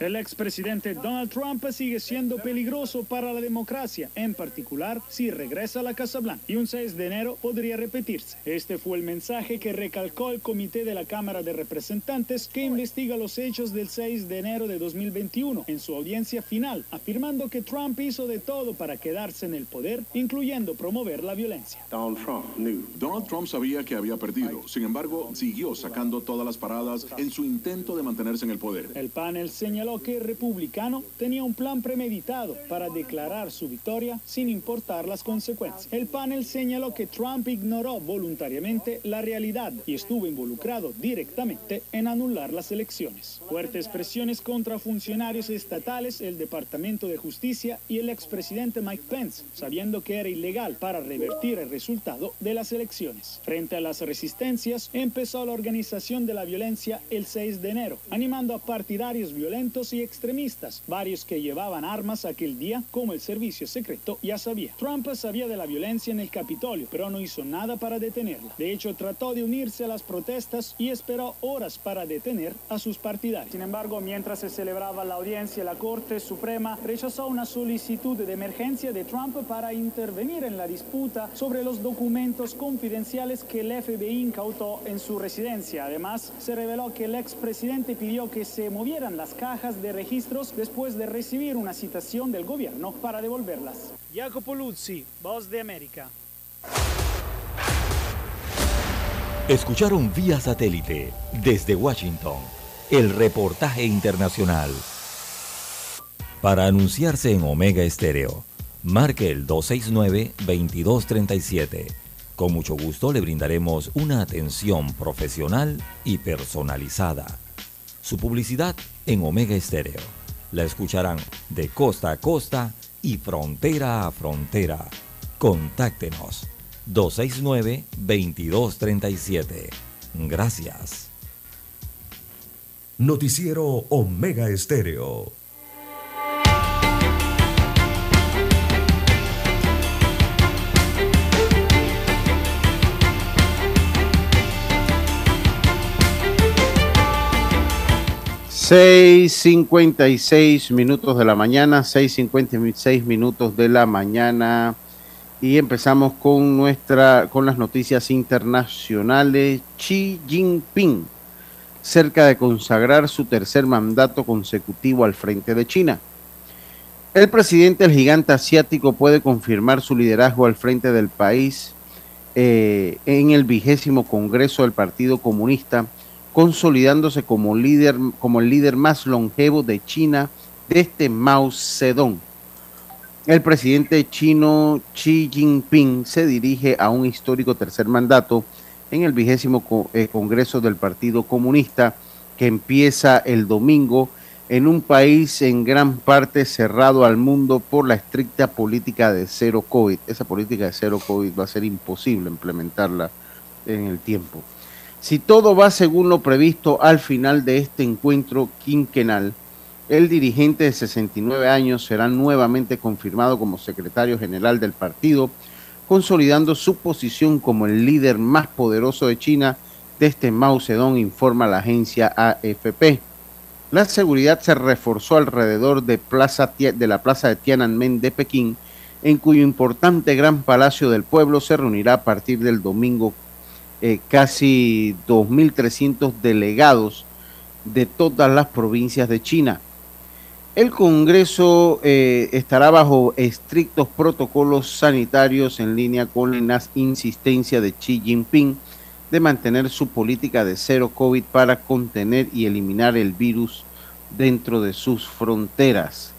El expresidente Donald Trump sigue siendo peligroso para la democracia, en particular si regresa a la Casa Blanca. Y un 6 de enero podría repetirse. Este fue el mensaje que recalcó el comité de la Cámara de Representantes que investiga los hechos del 6 de enero de 2021 en su audiencia final, afirmando que Trump hizo de todo para quedarse en el poder, incluyendo promover la violencia. Donald Trump knew. Donald Trump sabía que había perdido. Sin embargo, siguió sacando todas las paradas en su intento de mantenerse en el poder. El panel señaló que el republicano tenía un plan premeditado para declarar su victoria sin importar las consecuencias. El panel señaló que Trump ignoró voluntariamente la realidad y estuvo involucrado directamente en anular las elecciones. Fuertes presiones contra funcionarios estatales, el Departamento de Justicia y el expresidente Mike Pence, sabiendo que era ilegal para revertir el resultado de las elecciones. Frente a las resistencias, empezó la organización de la violencia el 6 de enero, animando a partidarios violentos y extremistas, varios que llevaban armas aquel día, como el servicio secreto ya sabía. Trump sabía de la violencia en el Capitolio, pero no hizo nada para detenerla. De hecho, trató de unirse a las protestas y esperó horas para detener a sus partidarios. Sin embargo, mientras se celebraba la audiencia, la Corte Suprema rechazó una solicitud de emergencia de Trump para intervenir en la disputa sobre los documentos confidenciales que el FBI incautó en su residencia. Además, se reveló que el expresidente pidió que se movieran las cajas de registros después de recibir una citación del gobierno para devolverlas. Jacopo Luzzi, Voz de América. Escucharon vía satélite desde Washington el reportaje internacional. Para anunciarse en Omega Estéreo, marque el 269-2237. Con mucho gusto le brindaremos una atención profesional y personalizada. Su publicidad en Omega Estéreo. La escucharán de costa a costa y frontera a frontera. Contáctenos 269-2237. Gracias. Noticiero Omega Estéreo. Seis cincuenta y seis minutos de la mañana, seis cincuenta y seis minutos de la mañana y empezamos con nuestra con las noticias internacionales. Xi Jinping cerca de consagrar su tercer mandato consecutivo al frente de China. El presidente del gigante asiático puede confirmar su liderazgo al frente del país eh, en el vigésimo Congreso del Partido Comunista, consolidándose como líder, como el líder más longevo de China desde Mao Zedong. El presidente chino Xi Jinping se dirige a un histórico tercer mandato en el vigésimo eh, Congreso del Partido Comunista que empieza el domingo en un país en gran parte cerrado al mundo por la estricta política de cero COVID. Esa política de cero COVID va a ser imposible implementarla en el tiempo. Si todo va según lo previsto al final de este encuentro quinquenal, el dirigente de 69 años será nuevamente confirmado como secretario general del partido, consolidando su posición como el líder más poderoso de China desde Mao Zedong, informa la agencia AFP. La seguridad se reforzó alrededor de, plaza, de la plaza de Tiananmen de Pekín, en cuyo importante gran palacio del pueblo se reunirá a partir del domingo eh, casi 2.300 delegados de todas las provincias de China. El Congreso eh, estará bajo estrictos protocolos sanitarios en línea con la insistencia de Xi Jinping de mantener su política de cero COVID para contener y eliminar el virus dentro de sus fronteras.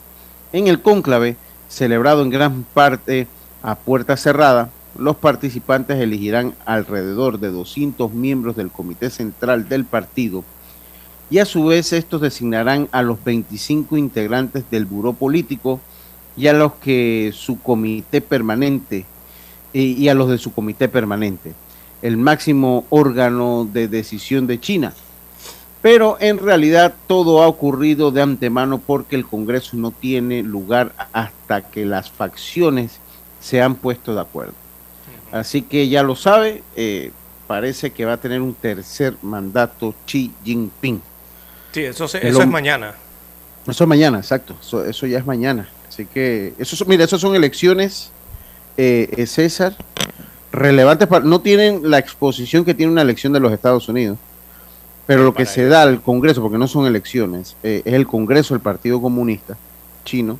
En el cónclave, celebrado en gran parte a puerta cerrada, los participantes elegirán alrededor de 200 miembros del Comité Central del partido y a su vez estos designarán a los 25 integrantes del Buró Político y a los que su comité permanente y a los de su comité permanente, el máximo órgano de decisión de China. Pero en realidad todo ha ocurrido de antemano porque el Congreso no tiene lugar hasta que las facciones se han puesto de acuerdo. Así que ya lo sabe, eh, parece que va a tener un tercer mandato Xi Jinping. Sí, eso, se- eso es mañana. Eso es mañana, exacto. Eso, eso ya es mañana. Así que, eso, mira, esas son elecciones, eh, eh, César, relevantes para, no tienen la exposición que tiene una elección de los Estados Unidos, pero lo que se da al Congreso, porque no son elecciones, eh, es el Congreso del Partido Comunista chino,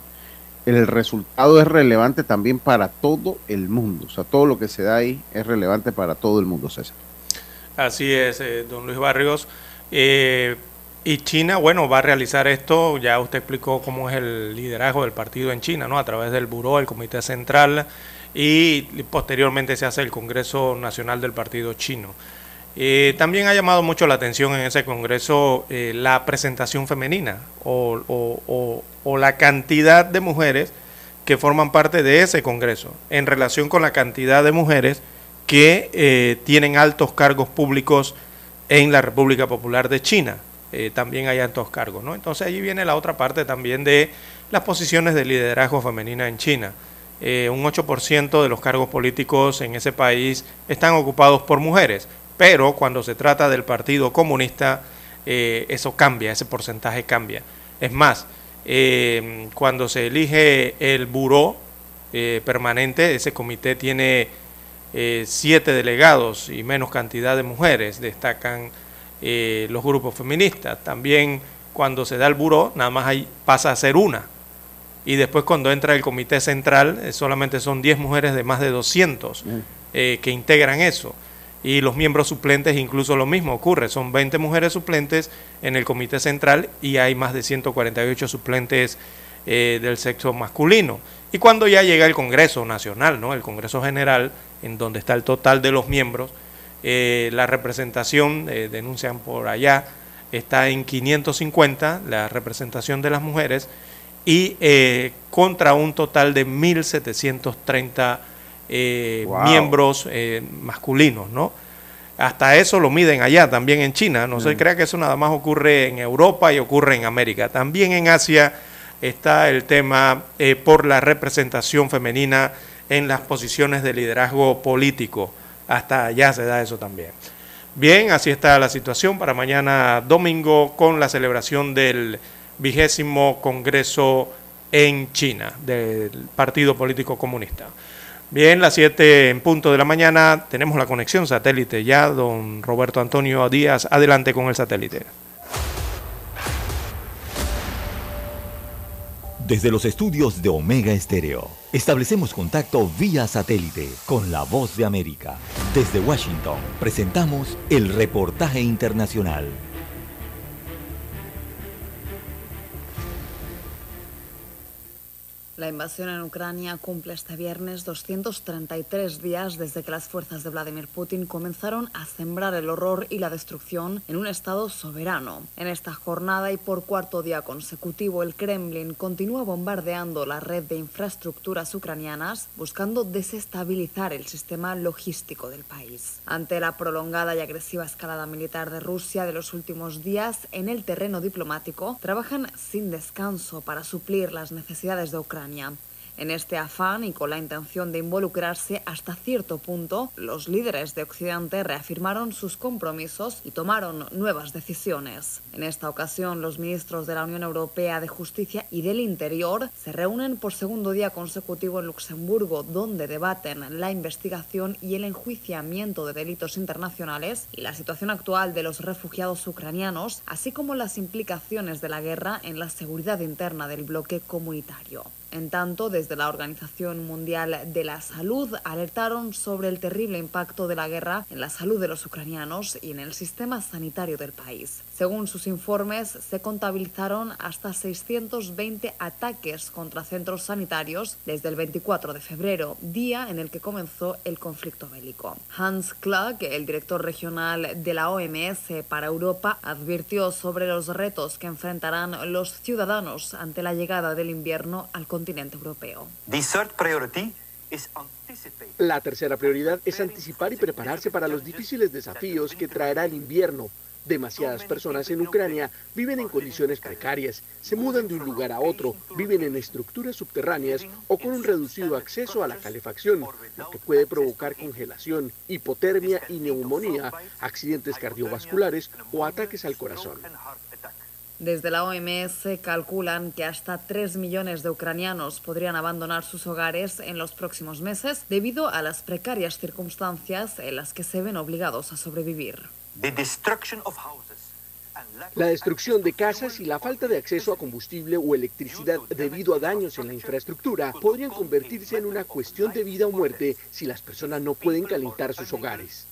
el resultado es relevante también para todo el mundo. O sea, todo lo que se da ahí es relevante para todo el mundo, César. Así es, eh, don Luis Barrios. Eh, y China, bueno, va a realizar esto, ya usted explicó cómo es el liderazgo del partido en China, ¿no? A través del Buró, el Comité Central, y posteriormente se hace el Congreso Nacional del Partido Chino. Eh, también ha llamado mucho la atención en ese Congreso eh, la presentación femenina o, la cantidad de mujeres que forman parte de ese Congreso en relación con la cantidad de mujeres que eh, tienen altos cargos públicos en la República Popular de China. Eh, también hay altos cargos, ¿no? Entonces allí viene la otra parte también de las posiciones de liderazgo femenina en China. Un 8% de los cargos políticos en ese país están ocupados por mujeres, pero cuando se trata del Partido Comunista, eh, eso cambia, ese porcentaje cambia. Es más, eh, cuando se elige el buró eh, permanente, ese comité tiene siete delegados y menos cantidad de mujeres, destacan los grupos feministas. También cuando se da el buró, nada más ahí pasa a ser una. Y después cuando entra el comité central, solamente son 10 mujeres de más de 200 eh, que integran eso. Y los miembros suplentes incluso lo mismo ocurre. Son 20 mujeres suplentes en el comité central y hay más de 148 suplentes eh, del sexo masculino. Y cuando ya llega el Congreso Nacional, ¿no? el Congreso General, en donde está el total de los miembros, eh, la representación, eh, denuncian por allá, está en 550, la representación de las mujeres, y contra un total de 1.730 eh, Wow. miembros eh, masculinos, ¿no? Hasta eso lo miden allá, también en China. No se Mm. crea que eso nada más ocurre en Europa y ocurre en América. También en Asia está el tema eh, por la representación femenina en las posiciones de liderazgo político. Hasta allá se da eso también. Bien, así está la situación para mañana domingo con la celebración del vigésimo Congreso en China del Partido Político Comunista. Bien, las 7 en punto de la mañana tenemos la conexión satélite ya, don Roberto Antonio Díaz, adelante con el satélite. Desde los estudios de Omega Estéreo, establecemos contacto vía satélite con la voz de América. Desde Washington, presentamos el reportaje internacional. La invasión en Ucrania cumple este viernes 233 días desde que las fuerzas de Vladimir Putin comenzaron a sembrar el horror y la destrucción en un Estado soberano. En esta jornada y por cuarto día consecutivo, el Kremlin continúa bombardeando la red de infraestructuras ucranianas, buscando desestabilizar el sistema logístico del país. Ante la prolongada y agresiva escalada militar de Rusia de los últimos días, en el terreno diplomático, trabajan sin descanso para suplir las necesidades de Ucrania. En este afán y con la intención de involucrarse hasta cierto punto, los líderes de Occidente reafirmaron sus compromisos y tomaron nuevas decisiones. En esta ocasión, los ministros de la Unión Europea de Justicia y del Interior se reúnen por segundo día consecutivo en Luxemburgo, donde debaten la investigación y el enjuiciamiento de delitos internacionales y la situación actual de los refugiados ucranianos, así como las implicaciones de la guerra en la seguridad interna del bloque comunitario. En tanto, desde la Organización Mundial de la Salud alertaron sobre el terrible impacto de la guerra en la salud de los ucranianos y en el sistema sanitario del país. Según sus informes, se contabilizaron hasta 620 ataques contra centros sanitarios desde el 24 de febrero, día en el que comenzó el conflicto bélico. Hans Klug, el director regional de la OMS para Europa, advirtió sobre los retos que enfrentarán los ciudadanos ante la llegada del invierno al continente europeo. La tercera prioridad es anticipar y prepararse para los difíciles desafíos que traerá el invierno. Demasiadas personas en Ucrania viven en condiciones precarias, se mudan de un lugar a otro, viven en estructuras subterráneas o con un reducido acceso a la calefacción, lo que puede provocar congelación, hipotermia y neumonía, accidentes cardiovasculares o ataques al corazón. Desde la OMS calculan que hasta 3 millones de ucranianos podrían abandonar sus hogares en los próximos meses debido a las precarias circunstancias en las que se ven obligados a sobrevivir. La destrucción de casas y la falta de acceso a combustible o electricidad debido a daños en la infraestructura podrían convertirse en una cuestión de vida o muerte si las personas no pueden calentar sus hogares.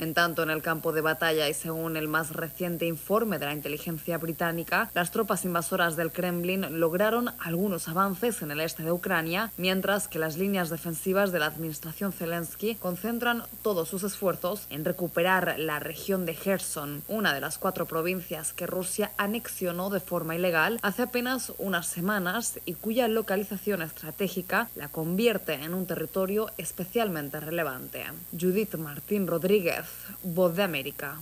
En tanto, en el campo de batalla y según el más reciente informe de la inteligencia británica, las tropas invasoras del Kremlin lograron algunos avances en el este de Ucrania, mientras que las líneas defensivas de la administración Zelensky concentran todos sus esfuerzos en recuperar la región de Kherson, una de las cuatro provincias que Rusia anexionó de forma ilegal hace apenas unas semanas y cuya localización estratégica la convierte en un territorio especialmente relevante. Judith Martín Rodríguez, Voz de América.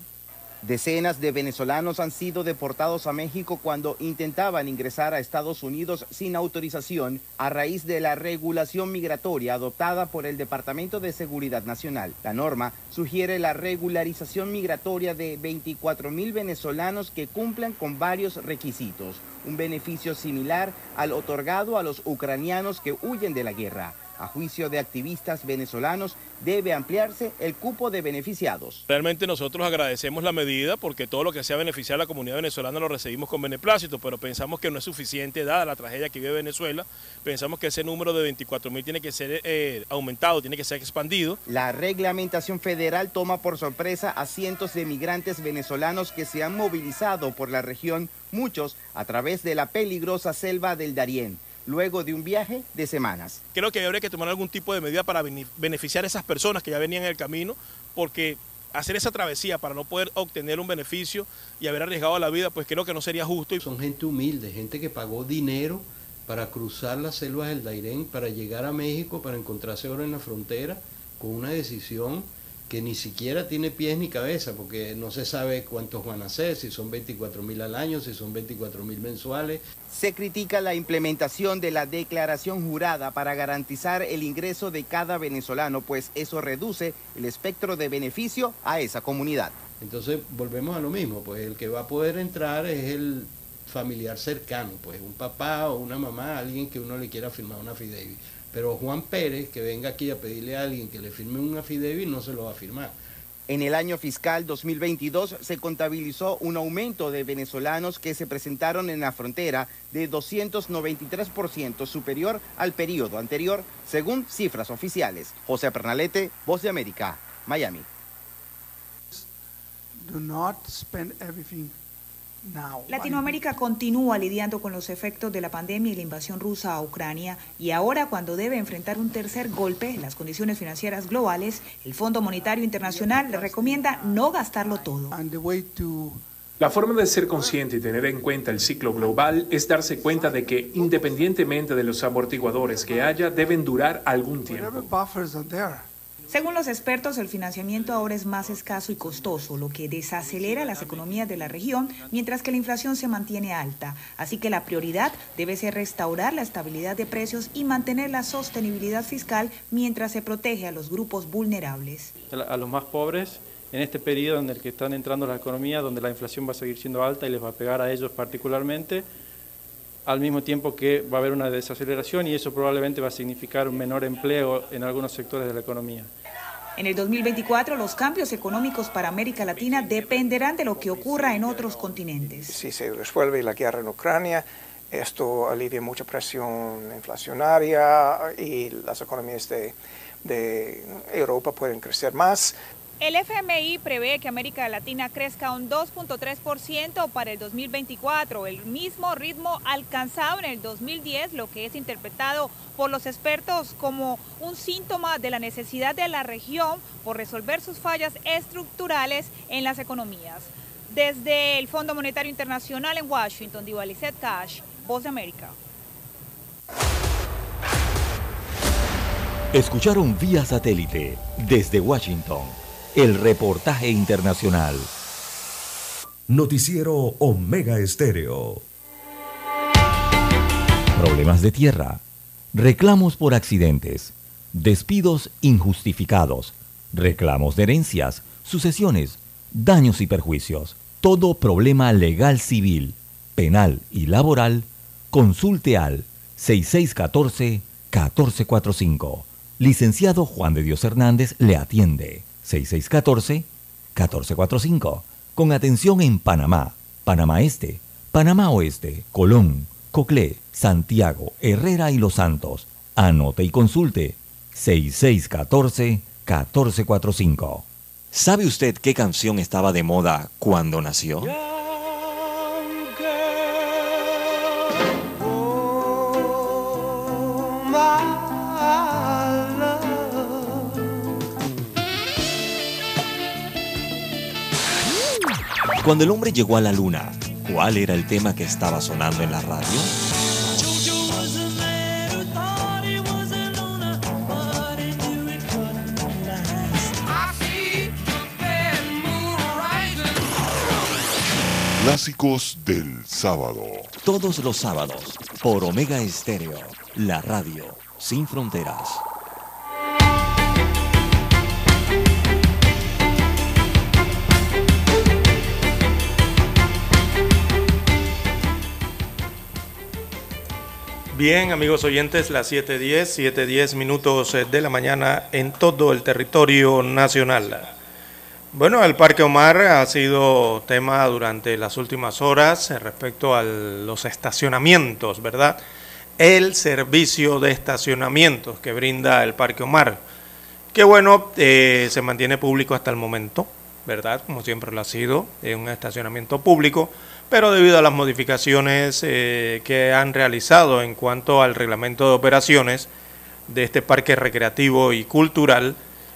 Decenas de venezolanos han sido deportados a México cuando intentaban ingresar a Estados Unidos sin autorización a raíz de la regulación migratoria adoptada por el Departamento de Seguridad Nacional. La norma sugiere la regularización migratoria de 24 mil venezolanos que cumplan con varios requisitos, un beneficio similar al otorgado a los ucranianos que huyen de la guerra. A juicio de activistas venezolanos, debe ampliarse el cupo de beneficiados. Realmente nosotros agradecemos la medida porque todo lo que sea beneficiar a la comunidad venezolana lo recibimos con beneplácito, pero pensamos que no es suficiente dada la tragedia que vive Venezuela. Pensamos que ese número de 24 mil tiene que ser eh, aumentado, tiene que ser expandido. La reglamentación federal toma por sorpresa a cientos de migrantes venezolanos que se han movilizado por la región, muchos a través de la peligrosa selva del Darién luego de un viaje de semanas. Creo que habría que tomar algún tipo de medida para beneficiar a esas personas que ya venían en el camino, porque hacer esa travesía para no poder obtener un beneficio y haber arriesgado la vida, pues creo que no sería justo. Son gente humilde, gente que pagó dinero para cruzar las selvas del Dairén, para llegar a México, para encontrarse ahora en la frontera con una decisión que ni siquiera tiene pies ni cabeza, porque no se sabe cuántos van a ser, si son 24 mil al año, si son 24 mil mensuales. Se critica la implementación de la declaración jurada para garantizar el ingreso de cada venezolano, pues eso reduce el espectro de beneficio a esa comunidad. Entonces volvemos a lo mismo, pues el que va a poder entrar es el familiar cercano, pues un papá o una mamá, alguien que uno le quiera firmar una fideic pero Juan Pérez, que venga aquí a pedirle a alguien que le firme un affidavit, no se lo va a firmar. En el año fiscal 2022 se contabilizó un aumento de venezolanos que se presentaron en la frontera de 293% superior al periodo anterior, según cifras oficiales. José Pernalete, Voz de América, Miami. Do not spend everything Latinoamérica continúa lidiando con los efectos de la pandemia y la invasión rusa a Ucrania y ahora cuando debe enfrentar un tercer golpe en las condiciones financieras globales, el Fondo Monetario Internacional le recomienda no gastarlo todo. La forma de ser consciente y tener en cuenta el ciclo global es darse cuenta de que independientemente de los amortiguadores que haya, deben durar algún tiempo. Según los expertos, el financiamiento ahora es más escaso y costoso, lo que desacelera las economías de la región, mientras que la inflación se mantiene alta. Así que la prioridad debe ser restaurar la estabilidad de precios y mantener la sostenibilidad fiscal mientras se protege a los grupos vulnerables. A los más pobres, en este periodo en el que están entrando la economía, donde la inflación va a seguir siendo alta y les va a pegar a ellos particularmente, al mismo tiempo que va a haber una desaceleración y eso probablemente va a significar un menor empleo en algunos sectores de la economía. En el 2024 los cambios económicos para América Latina dependerán de lo que ocurra en otros continentes. Si se resuelve la guerra en Ucrania, esto alivia mucha presión inflacionaria y las economías de, de Europa pueden crecer más. El FMI prevé que América Latina crezca un 2.3% para el 2024, el mismo ritmo alcanzado en el 2010, lo que es interpretado por los expertos como un síntoma de la necesidad de la región por resolver sus fallas estructurales en las economías. Desde el Fondo Monetario Internacional en Washington, Divalicet Cash, Voz de América. Escucharon vía satélite desde Washington el reportaje internacional. Noticiero Omega Estéreo. Problemas de tierra, reclamos por accidentes, despidos injustificados, reclamos de herencias, sucesiones, daños y perjuicios. Todo problema legal civil, penal y laboral, consulte al 6614-1445. Licenciado Juan de Dios Hernández le atiende. 6614-1445. Con atención en Panamá, Panamá Este, Panamá Oeste, Colón, Coclé, Santiago, Herrera y Los Santos. Anote y consulte 6614-1445. ¿Sabe usted qué canción estaba de moda cuando nació? Cuando el hombre llegó a la luna, ¿cuál era el tema que estaba sonando en la radio? Clásicos del sábado. Todos los sábados, por Omega Estéreo, la radio sin fronteras. Bien, amigos oyentes, las 7.10, 7.10 minutos eh, de la mañana en todo el territorio nacional. Bueno, el Parque Omar ha sido tema durante las últimas horas eh, respecto a los estacionamientos, ¿verdad? El servicio de estacionamientos que brinda el Parque Omar, que bueno, eh, se mantiene público hasta el momento, ¿verdad? Como siempre lo ha sido, es un estacionamiento público pero debido a las modificaciones eh, que han realizado en cuanto al reglamento de operaciones de este parque recreativo y cultural,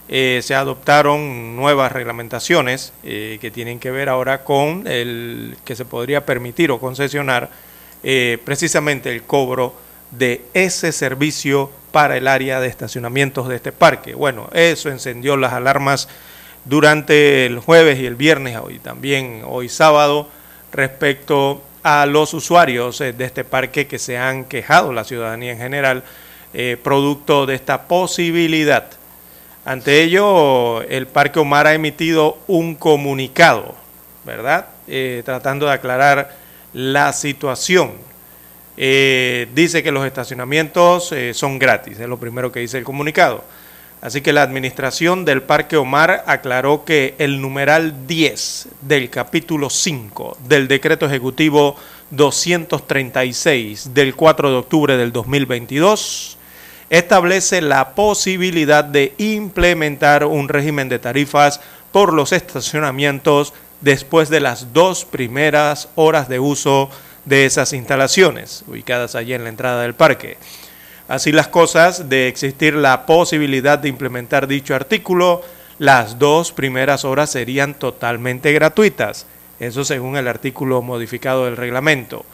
eh, se adoptaron nuevas reglamentaciones eh, que tienen que ver ahora con el que se podría permitir o concesionar precisamente el cobro de ese servicio para el área de estacionamientos de este parque. Bueno, eso encendió las alarmas durante el jueves y el viernes, hoy también hoy sábado respecto a los usuarios eh, de este parque que se han quejado, la ciudadanía en general, eh, producto de esta posibilidad. Ante ello, el Parque Omar ha emitido un comunicado, ¿verdad? Eh, tratando de aclarar la situación. dice que los estacionamientos son gratis, es lo primero que dice el comunicado. Así que la administración del Parque Omar aclaró que el numeral 10 del capítulo 5 del decreto ejecutivo 236 del 4 de octubre del 2022 establece la posibilidad de implementar un régimen de tarifas por los estacionamientos después de las dos primeras horas de uso de esas instalaciones ubicadas allí en la entrada del parque. Así las cosas, de existir la posibilidad de implementar dicho artículo, las dos primeras horas serían totalmente gratuitas. Eso según el artículo modificado del reglamento.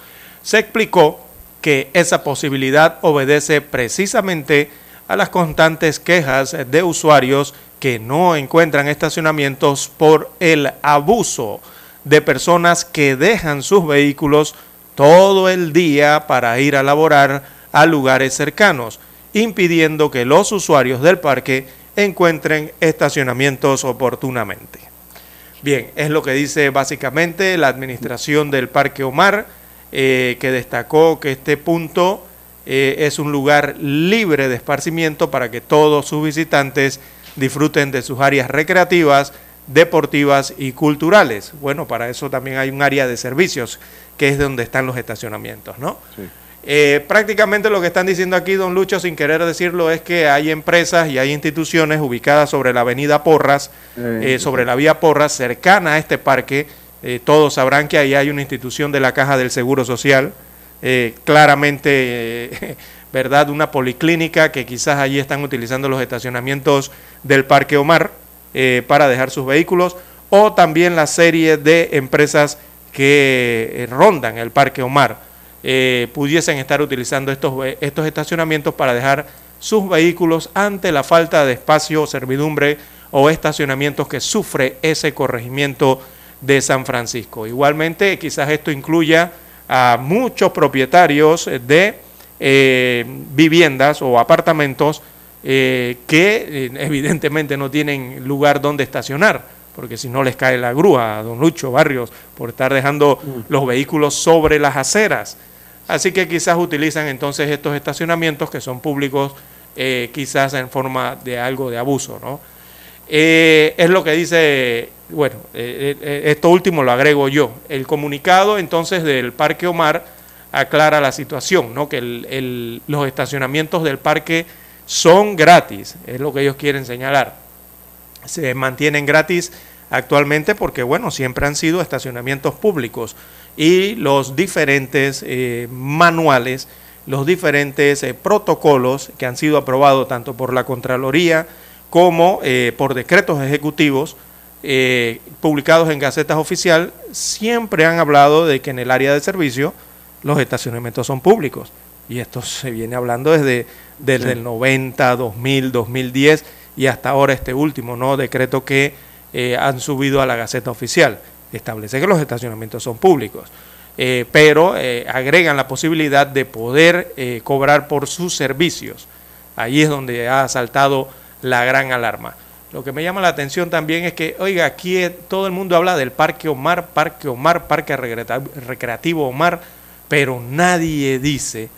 Se explicó que esa posibilidad obedece precisamente a las constantes quejas de usuarios que no encuentran estacionamientos por el abuso de personas que dejan sus vehículos todo el día para ir a laborar a lugares cercanos, impidiendo que los usuarios del parque encuentren estacionamientos oportunamente. Bien, es lo que dice básicamente la administración del Parque Omar, eh, que destacó que este punto eh, es un lugar libre de esparcimiento para que todos sus visitantes disfruten de sus áreas recreativas, deportivas y culturales. Bueno, para eso también hay un área de servicios, que es donde están los estacionamientos, ¿no? Sí. Eh, prácticamente lo que están diciendo aquí, don Lucho, sin querer decirlo, es que hay empresas y hay instituciones ubicadas sobre la avenida Porras, eh, sobre la vía Porras, cercana a este parque. Eh, todos sabrán que ahí hay una institución de la Caja del Seguro Social, claramente, ¿verdad? Una policlínica que quizás allí están utilizando los estacionamientos del Parque Omar para dejar sus vehículos, o también la serie de empresas que rondan el Parque Omar eh, pudiesen estar utilizando estos, estos estacionamientos para dejar sus vehículos ante la falta de espacio, servidumbre o estacionamientos que sufre ese corregimiento de San Francisco. Igualmente, quizás esto incluya a muchos propietarios de eh, viviendas o apartamentos eh, que evidentemente no tienen lugar donde estacionar porque si no les cae la grúa a don Lucho Barrios por estar dejando los vehículos sobre las aceras. Así que quizás utilizan entonces estos estacionamientos que son públicos, eh, quizás en forma de algo de abuso, ¿no? Eh, es lo que dice, bueno, eh, esto último lo agrego yo. El comunicado entonces del Parque Omar aclara la situación, ¿no? que los estacionamientos del parque son gratis, es lo que ellos quieren señalar. Se mantienen gratis actualmente porque, bueno, siempre han sido estacionamientos públicos y los diferentes eh, manuales, los diferentes eh, protocolos que han sido aprobados tanto por la Contraloría como eh, por decretos ejecutivos publicados en gacetas oficial, siempre han hablado de que en el área de servicio los estacionamientos son públicos. Y esto se viene hablando desde, desde Sí. el 90, 2000, 2010 y hasta ahora este último ¿no? decreto que han subido a la Gaceta Oficial. Establece que los estacionamientos son públicos, eh, pero eh, agregan la posibilidad de poder eh, cobrar por sus servicios. Ahí es donde ha saltado la gran alarma. Lo que me llama la atención también es que, oiga, aquí todo el mundo habla del Parque Omar, Parque Omar, Parque Recreativo Omar, pero nadie dice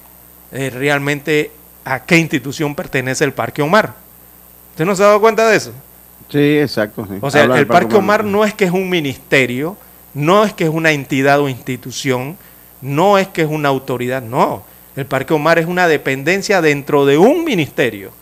realmente a qué institución pertenece el Parque Omar. ¿Usted no se ha dado cuenta de eso? Sí, exacto. sí. O sea, Habla el Parque Omar no es que es un ministerio, no es que es una entidad o institución, no es que es una autoridad, no. El Parque Omar es una dependencia dentro de un ministerio.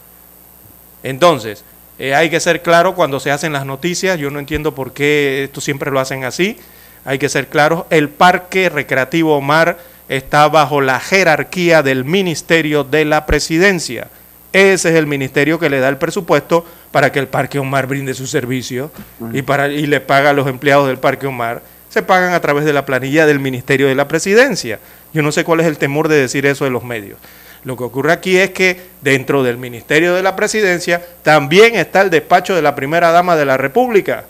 Entonces, eh, hay que ser claro cuando se hacen las noticias, yo no entiendo por qué esto siempre lo hacen así, hay que ser claros, el Parque Recreativo Omar está bajo la jerarquía del Ministerio de la Presidencia. Ese es el ministerio que le da el presupuesto para que el Parque Omar brinde su servicio y, para, y le paga a los empleados del Parque Omar. Se pagan a través de la planilla del Ministerio de la Presidencia. Yo no sé cuál es el temor de decir eso de los medios. Lo que ocurre aquí es que dentro del Ministerio de la Presidencia también está el despacho de la primera dama de la República.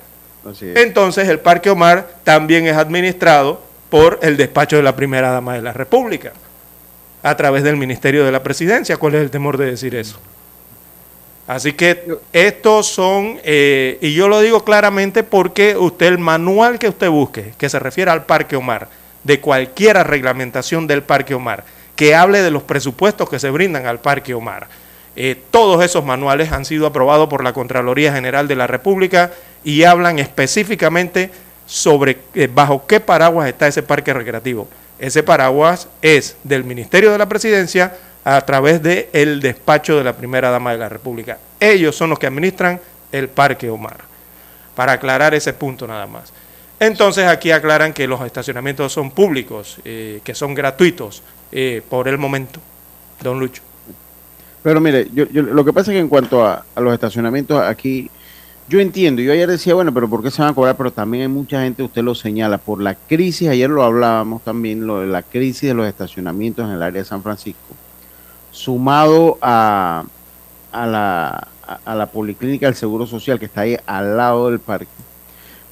Entonces el Parque Omar también es administrado por el despacho de la primera dama de la República, a través del Ministerio de la Presidencia. ¿Cuál es el temor de decir eso? Así que estos son, eh, y yo lo digo claramente porque usted, el manual que usted busque, que se refiere al Parque Omar, de cualquier reglamentación del Parque Omar, que hable de los presupuestos que se brindan al Parque Omar, eh, todos esos manuales han sido aprobados por la Contraloría General de la República y hablan específicamente sobre eh, bajo qué paraguas está ese parque recreativo. Ese paraguas es del Ministerio de la Presidencia a través del despacho de la primera dama de la República. Ellos son los que administran el Parque Omar. Para aclarar ese punto nada más. Entonces aquí aclaran que los estacionamientos son públicos, eh, que son gratuitos eh, por el momento. Don Lucho. Pero mire, yo, lo que pasa es que en cuanto a los estacionamientos aquí, yo entiendo, yo ayer decía, bueno, pero ¿por qué se van a cobrar? Pero también hay mucha gente, usted lo señala, por la crisis, ayer lo hablábamos también, lo de la crisis de los estacionamientos en el área de San Francisco, sumado a, a, la, a, la Policlínica del Seguro Social que está ahí al lado del parque.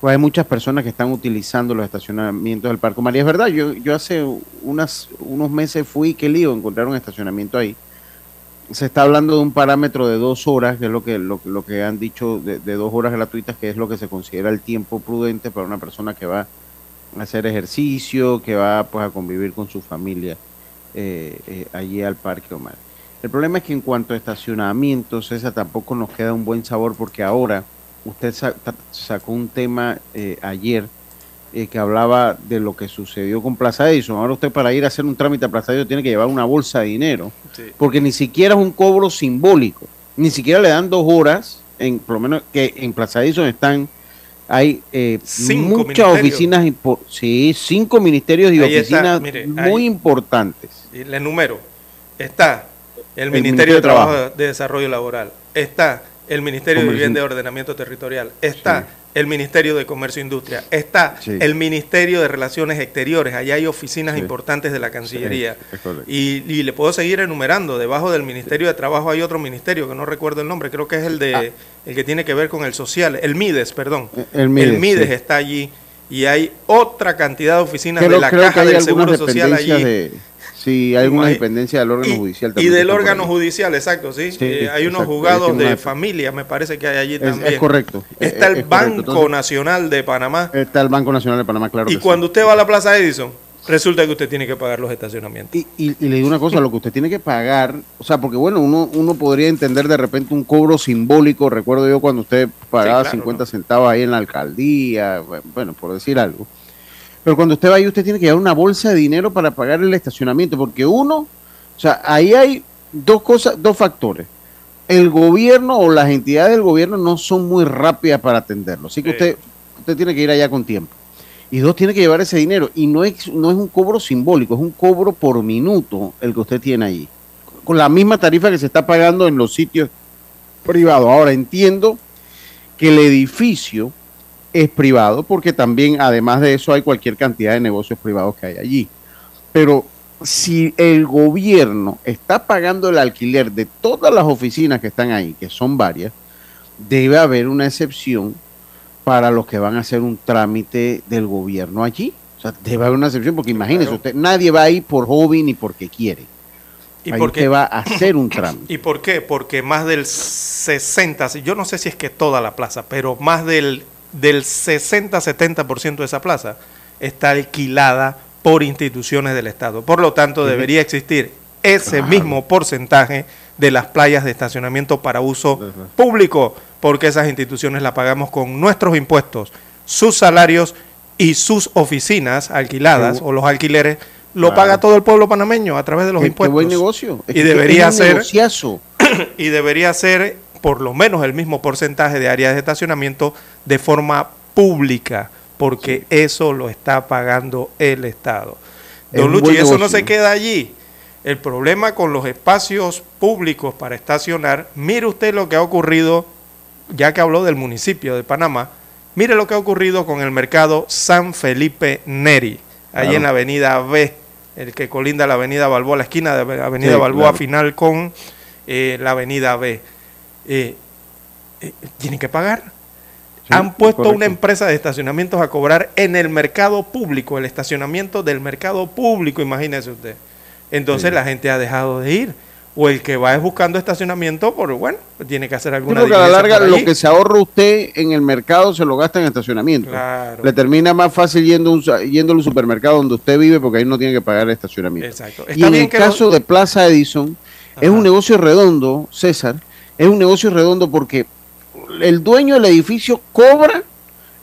Pues hay muchas personas que están utilizando los estacionamientos del Parque María. Es verdad, yo, hace unas, unos meses fui, qué lío, encontrar un estacionamiento ahí se está hablando de un parámetro de dos horas, que es lo que, lo, lo que han dicho, de, de dos horas gratuitas, que es lo que se considera el tiempo prudente para una persona que va a hacer ejercicio, que va pues a convivir con su familia eh, eh, allí al Parque Omar. El problema es que en cuanto a estacionamientos, esa tampoco nos queda un buen sabor porque ahora usted sacó un tema eh, ayer eh, que hablaba de lo que sucedió con Plaza Edison. Ahora usted para ir a hacer un trámite a Plaza Edison tiene que llevar una bolsa de dinero porque ni siquiera es un cobro simbólico, ni siquiera le dan dos horas, en, por lo menos que en Plaza Edison están, hay eh, muchas oficinas, sí, cinco ministerios y Ahí está, oficinas mire, muy ahí. importantes. Le enumero. Está el, El Ministerio, Ministerio de Trabajo. de Desarrollo Laboral. Está el Ministerio de. Vivienda y Ordenamiento Territorial. Está el Ministerio de Comercio e Industria. Está Sí. el Ministerio de Relaciones Exteriores. Allá hay oficinas Sí. importantes de la Cancillería. Y, y le puedo seguir enumerando. Debajo del Ministerio de Trabajo hay otro ministerio que no recuerdo el nombre. Creo que es el de Ah. el que tiene que ver con el social. El MIDES, perdón. El MIDES, está allí. Y hay otra cantidad de oficinas Creo, de la Caja del Seguro Social allí. de... Sí, hay alguna dependencia del órgano judicial Y también. que del órgano judicial, exacto, sí. Sí, Eh, hay unos juzgados de familia, me parece que hay allí Es, también. es correcto. Está es- el. Banco Entonces, Nacional de Panamá. Está el Banco Nacional de Panamá, claro. Y que sí. cuando usted va a la Plaza Edison, resulta que usted tiene que pagar los estacionamientos. Y, y- y le digo una cosa, lo que usted tiene que pagar, o sea, porque bueno, uno, uno podría entender de repente un cobro simbólico, recuerdo yo cuando usted pagaba claro, 50 centavos ahí en la alcaldía, bueno, por decir algo. Pero cuando usted va ahí, usted tiene que llevar una bolsa de dinero para pagar el estacionamiento, porque uno, o sea, ahí hay dos cosas, dos factores. El gobierno o las entidades del gobierno no son muy rápidas para atenderlo, así que usted, usted tiene que ir allá con tiempo. Y dos, tiene que llevar ese dinero. Y no es, no es un cobro simbólico, es un cobro por minuto el que usted tiene ahí. Con la misma tarifa que se está pagando en los sitios privados. Ahora entiendo que el edificio es privado porque también, además de eso, hay cualquier cantidad de negocios privados que hay allí. Pero si el gobierno está pagando el alquiler de todas las oficinas que están ahí, que son varias, debe haber una excepción para los que van a hacer un trámite del gobierno allí. O sea, debe haber una excepción porque imagínese usted, nadie va ahí por hobby ni porque quiere. ¿Y ahí por usted qué? va a hacer un trámite. ¿Y por qué? Porque más del 60, si- yo no sé si es que toda la plaza, pero más del, del 60-70% de esa plaza está alquilada por instituciones del Estado. Por lo tanto, debería existir ese mismo porcentaje de las playas de estacionamiento para uso público, porque esas instituciones las pagamos con nuestros impuestos, sus salarios y sus oficinas alquiladas o los alquileres lo Claro. paga todo el pueblo panameño a través de los Qué- qué impuestos. buen negocio. Es Y debería ser y debería ser por lo menos el mismo porcentaje de áreas de estacionamiento de forma pública, porque eso lo está pagando el Estado. Es Don Luchi, eso no se queda allí. El problema con los espacios públicos para estacionar, mire usted lo que ha ocurrido, ya que habló del municipio de Panamá, mire lo que ha ocurrido con el mercado San Felipe Neri, allí Claro. en la avenida B, el que colinda la avenida Balboa, la esquina de la avenida Sí, Balboa claro. final con eh, la avenida B. Eh, eh, tienen que pagar. Sí, Han puesto correcto. una empresa de estacionamientos a cobrar en el mercado público, el estacionamiento del mercado público, imagínese usted. Entonces Sí. la gente ha dejado de ir. O el que va es buscando estacionamiento, por bueno, tiene que hacer alguna creo que a la larga lo que se ahorra usted en el mercado se lo gasta en estacionamiento. Claro. Le termina más fácil yendo, un yendo al supermercado donde usted vive porque ahí no tiene que pagar estacionamiento. Exacto. Y en el caso de Plaza Edison, es un negocio redondo, César, es un negocio redondo porque el dueño del edificio cobra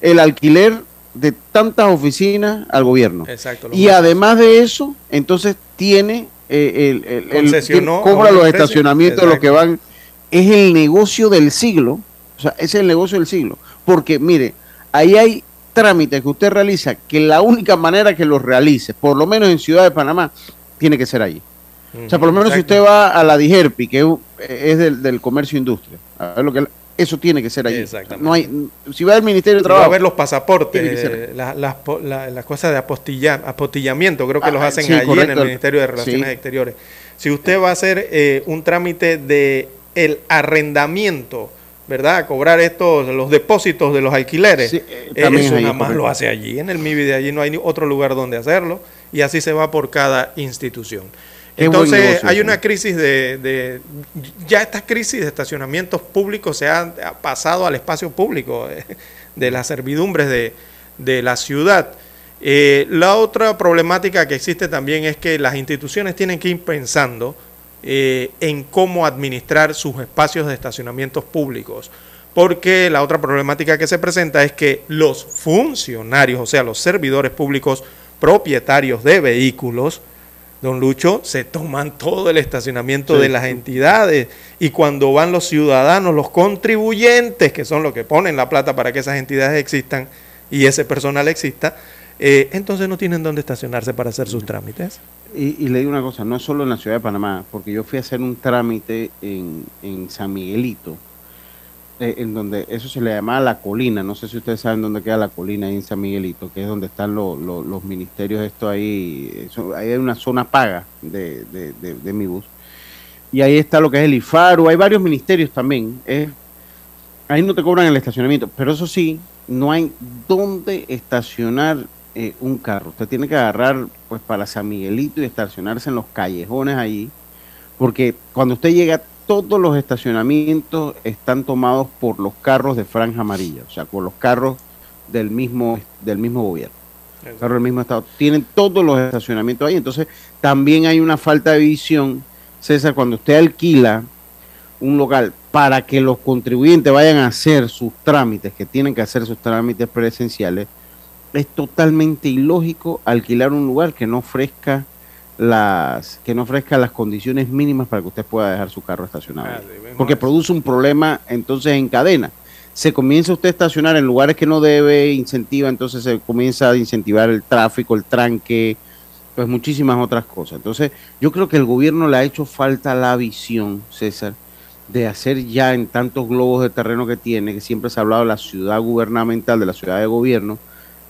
el alquiler de tantas oficinas al gobierno. Exacto, Y además de eso, entonces tiene eh, el, el- el- cobra los estacionamientos de los que van. Es el negocio del siglo. O sea, es el negocio del siglo. Porque, mire, ahí hay trámites que usted realiza que la única manera que los realice, por lo menos en Ciudad de Panamá, tiene que ser allí. O sea, por lo menos si usted va a la DIGERPI, que es, del, del comercio e industria, a ver lo que eso tiene que ser allí. Exactamente. No hay, si va al Ministerio de Va Trabajo. a ver los pasaportes, las, las cosas de apostilla- apostillamiento, creo que Ah, los hacen sí, allí en el Ministerio de Relaciones Sí. Exteriores. Si usted va a hacer eh, un trámite de el arrendamiento, ¿verdad? A cobrar estos, los depósitos de los alquileres, Sí, eh, también eso ahí, nada más correcto. lo hace allí, en el MIBI de allí no hay ni otro lugar donde hacerlo, y así se va por cada institución. Qué Entonces negocio hay una crisis de, de- ya esta crisis de estacionamientos públicos se ha, ha pasado al espacio público eh, de las servidumbres de, de la ciudad. Eh, la otra problemática que existe también es que las instituciones tienen que ir pensando eh, en cómo administrar sus espacios de estacionamientos públicos. Porque la otra problemática que se presenta es que los funcionarios, o sea, los servidores públicos propietarios de vehículos, don Lucho, se toman todo el estacionamiento Sí. de las entidades y cuando van los ciudadanos, los contribuyentes, que son los que ponen la plata para que esas entidades existan y ese personal exista, eh, entonces no tienen dónde estacionarse para hacer sus trámites. Y, y le digo una cosa, no es solo en la ciudad de Panamá, porque yo fui a hacer un trámite en, en San Miguelito, eh, en donde eso se le llamaba la colina, no sé si ustedes saben dónde queda la colina ahí en San Miguelito, que es donde están lo- lo- los ministerios, esto ahí, ahí hay una zona paga de, de, de- de mi bus. Y ahí está lo que es el IFARU, hay varios ministerios también, eh, ahí no te cobran el estacionamiento, pero eso sí, no hay dónde estacionar eh, un carro. Usted tiene que agarrar, pues para San Miguelito y estacionarse en los callejones allí, porque cuando usted llega, todos los estacionamientos están tomados por los carros de franja amarilla, o sea, por los carros del mismo, del mismo gobierno. Carros del mismo estado. Tienen todos los estacionamientos ahí. Entonces, también hay una falta de visión, César, cuando usted alquila un local para que los contribuyentes vayan a hacer sus trámites, que tienen que hacer sus trámites presenciales, es totalmente ilógico alquilar un lugar que no ofrezca las que no ofrezca las condiciones mínimas para que usted pueda dejar su carro estacionado. Ah, porque produce un problema entonces en cadena. Se comienza usted a estacionar en lugares que no debe, incentiva, entonces se comienza a incentivar el tráfico, el tranque, pues muchísimas otras cosas. Entonces, yo creo que el gobierno le ha hecho falta la visión, César, de hacer ya en tantos globos de terreno que tiene, que siempre se ha hablado de la ciudad gubernamental, de la ciudad de gobierno,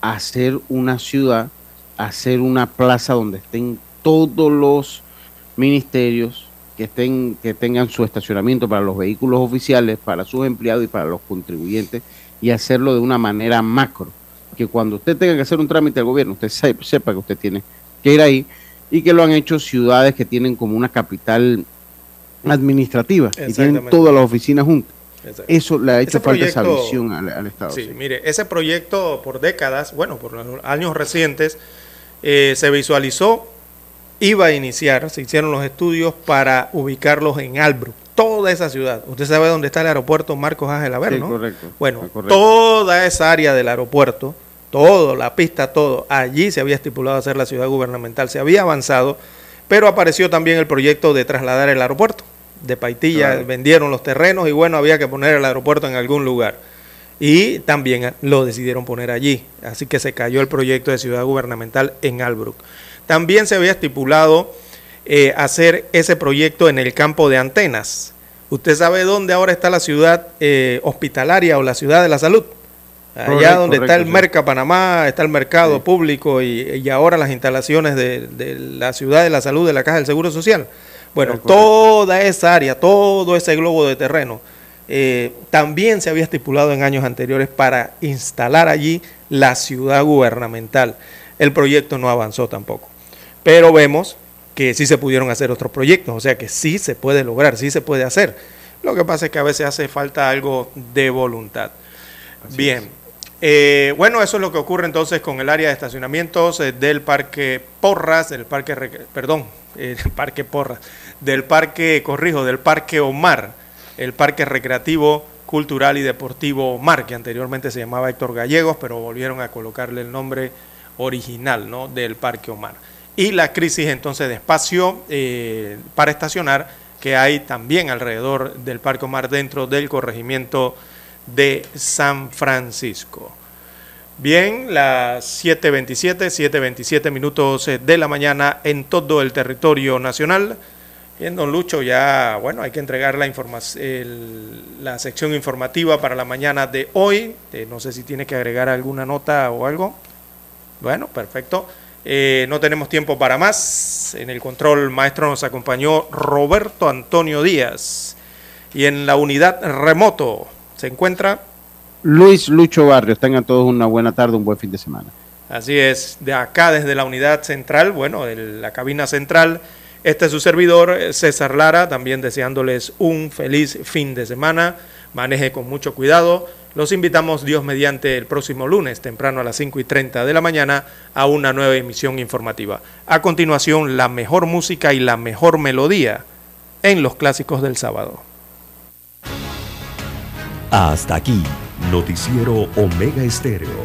hacer una ciudad, hacer una plaza donde estén todos los ministerios que estén que tengan su estacionamiento para los vehículos oficiales, para sus empleados y para los contribuyentes y hacerlo de una manera macro, que cuando usted tenga que hacer un trámite al gobierno, usted sepa que usted tiene que ir ahí y que lo han hecho ciudades que tienen como una capital administrativa y tienen todas las oficinas juntas. Eso le ha hecho falta esa visión al, Estado. Sí, mire, ese proyecto por décadas, bueno, por años recientes, eh, se visualizó, iba a iniciar, se hicieron los estudios para ubicarlos en Albrook, toda esa ciudad. Usted sabe dónde está el aeropuerto Marcos Ángel Aver, ¿no? correcto. Bueno, toda esa área del aeropuerto, todo, la pista, todo, allí se había estipulado hacer la ciudad gubernamental, se había avanzado, pero apareció también el proyecto de trasladar el aeropuerto de Paitilla, vendieron los terrenos y bueno, había que poner el aeropuerto en algún lugar. Y también lo decidieron poner allí. Así que se cayó el proyecto de ciudad gubernamental en Albrook. También se había estipulado eh, hacer ese proyecto en el campo de antenas. ¿Usted sabe dónde ahora está la ciudad eh, hospitalaria o la ciudad de la salud? Allá donde está el Merca Panamá, está el mercado público y, ahora las instalaciones de, de la ciudad de la salud de la Caja del Seguro Social. Bueno, toda esa área, todo ese globo de terreno, eh, también se había estipulado en años anteriores para instalar allí la ciudad gubernamental. El proyecto no avanzó tampoco. Pero vemos que sí se pudieron hacer otros proyectos, o sea que sí se puede lograr, sí se puede hacer. Lo que pasa es que a veces hace falta algo de voluntad. Bien. Eh, bueno, eso es lo que ocurre entonces con el área de estacionamientos eh, del Parque Porras, del Parque, perdón, el Parque Porras, del Parque, corrijo, del Parque Omar, el Parque Recreativo, Cultural y Deportivo Omar, que anteriormente se llamaba Héctor Gallegos, pero volvieron a colocarle el nombre original ¿no? del Parque Omar. Y la crisis entonces de espacio eh, para estacionar que hay también alrededor del Parque Omar dentro del corregimiento de San Francisco. Bien, las 7.27, 7.27 minutos de la mañana en todo el territorio nacional. Bien, don Lucho, ya, bueno, hay que entregar la, la sección informativa para la mañana de hoy. Eh, no sé si tiene que agregar alguna nota o algo. Bueno, perfecto. Eh, no tenemos tiempo para más. En el control maestro nos acompañó Roberto Antonio Díaz. Y en la unidad remoto se encuentra Luis Lucho Barrios. Tengan todos una buena tarde, un buen fin de semana. Así es, de acá desde la unidad central, bueno, de la cabina central este es su servidor, César Lara, también deseándoles un feliz fin de semana. Maneje con mucho cuidado. Los invitamos, Dios mediante, el próximo lunes, temprano a las 5 y 30 de la mañana, a una nueva emisión informativa. A continuación, la mejor música y la mejor melodía en los clásicos del sábado. Hasta aquí, Noticiero Omega Estéreo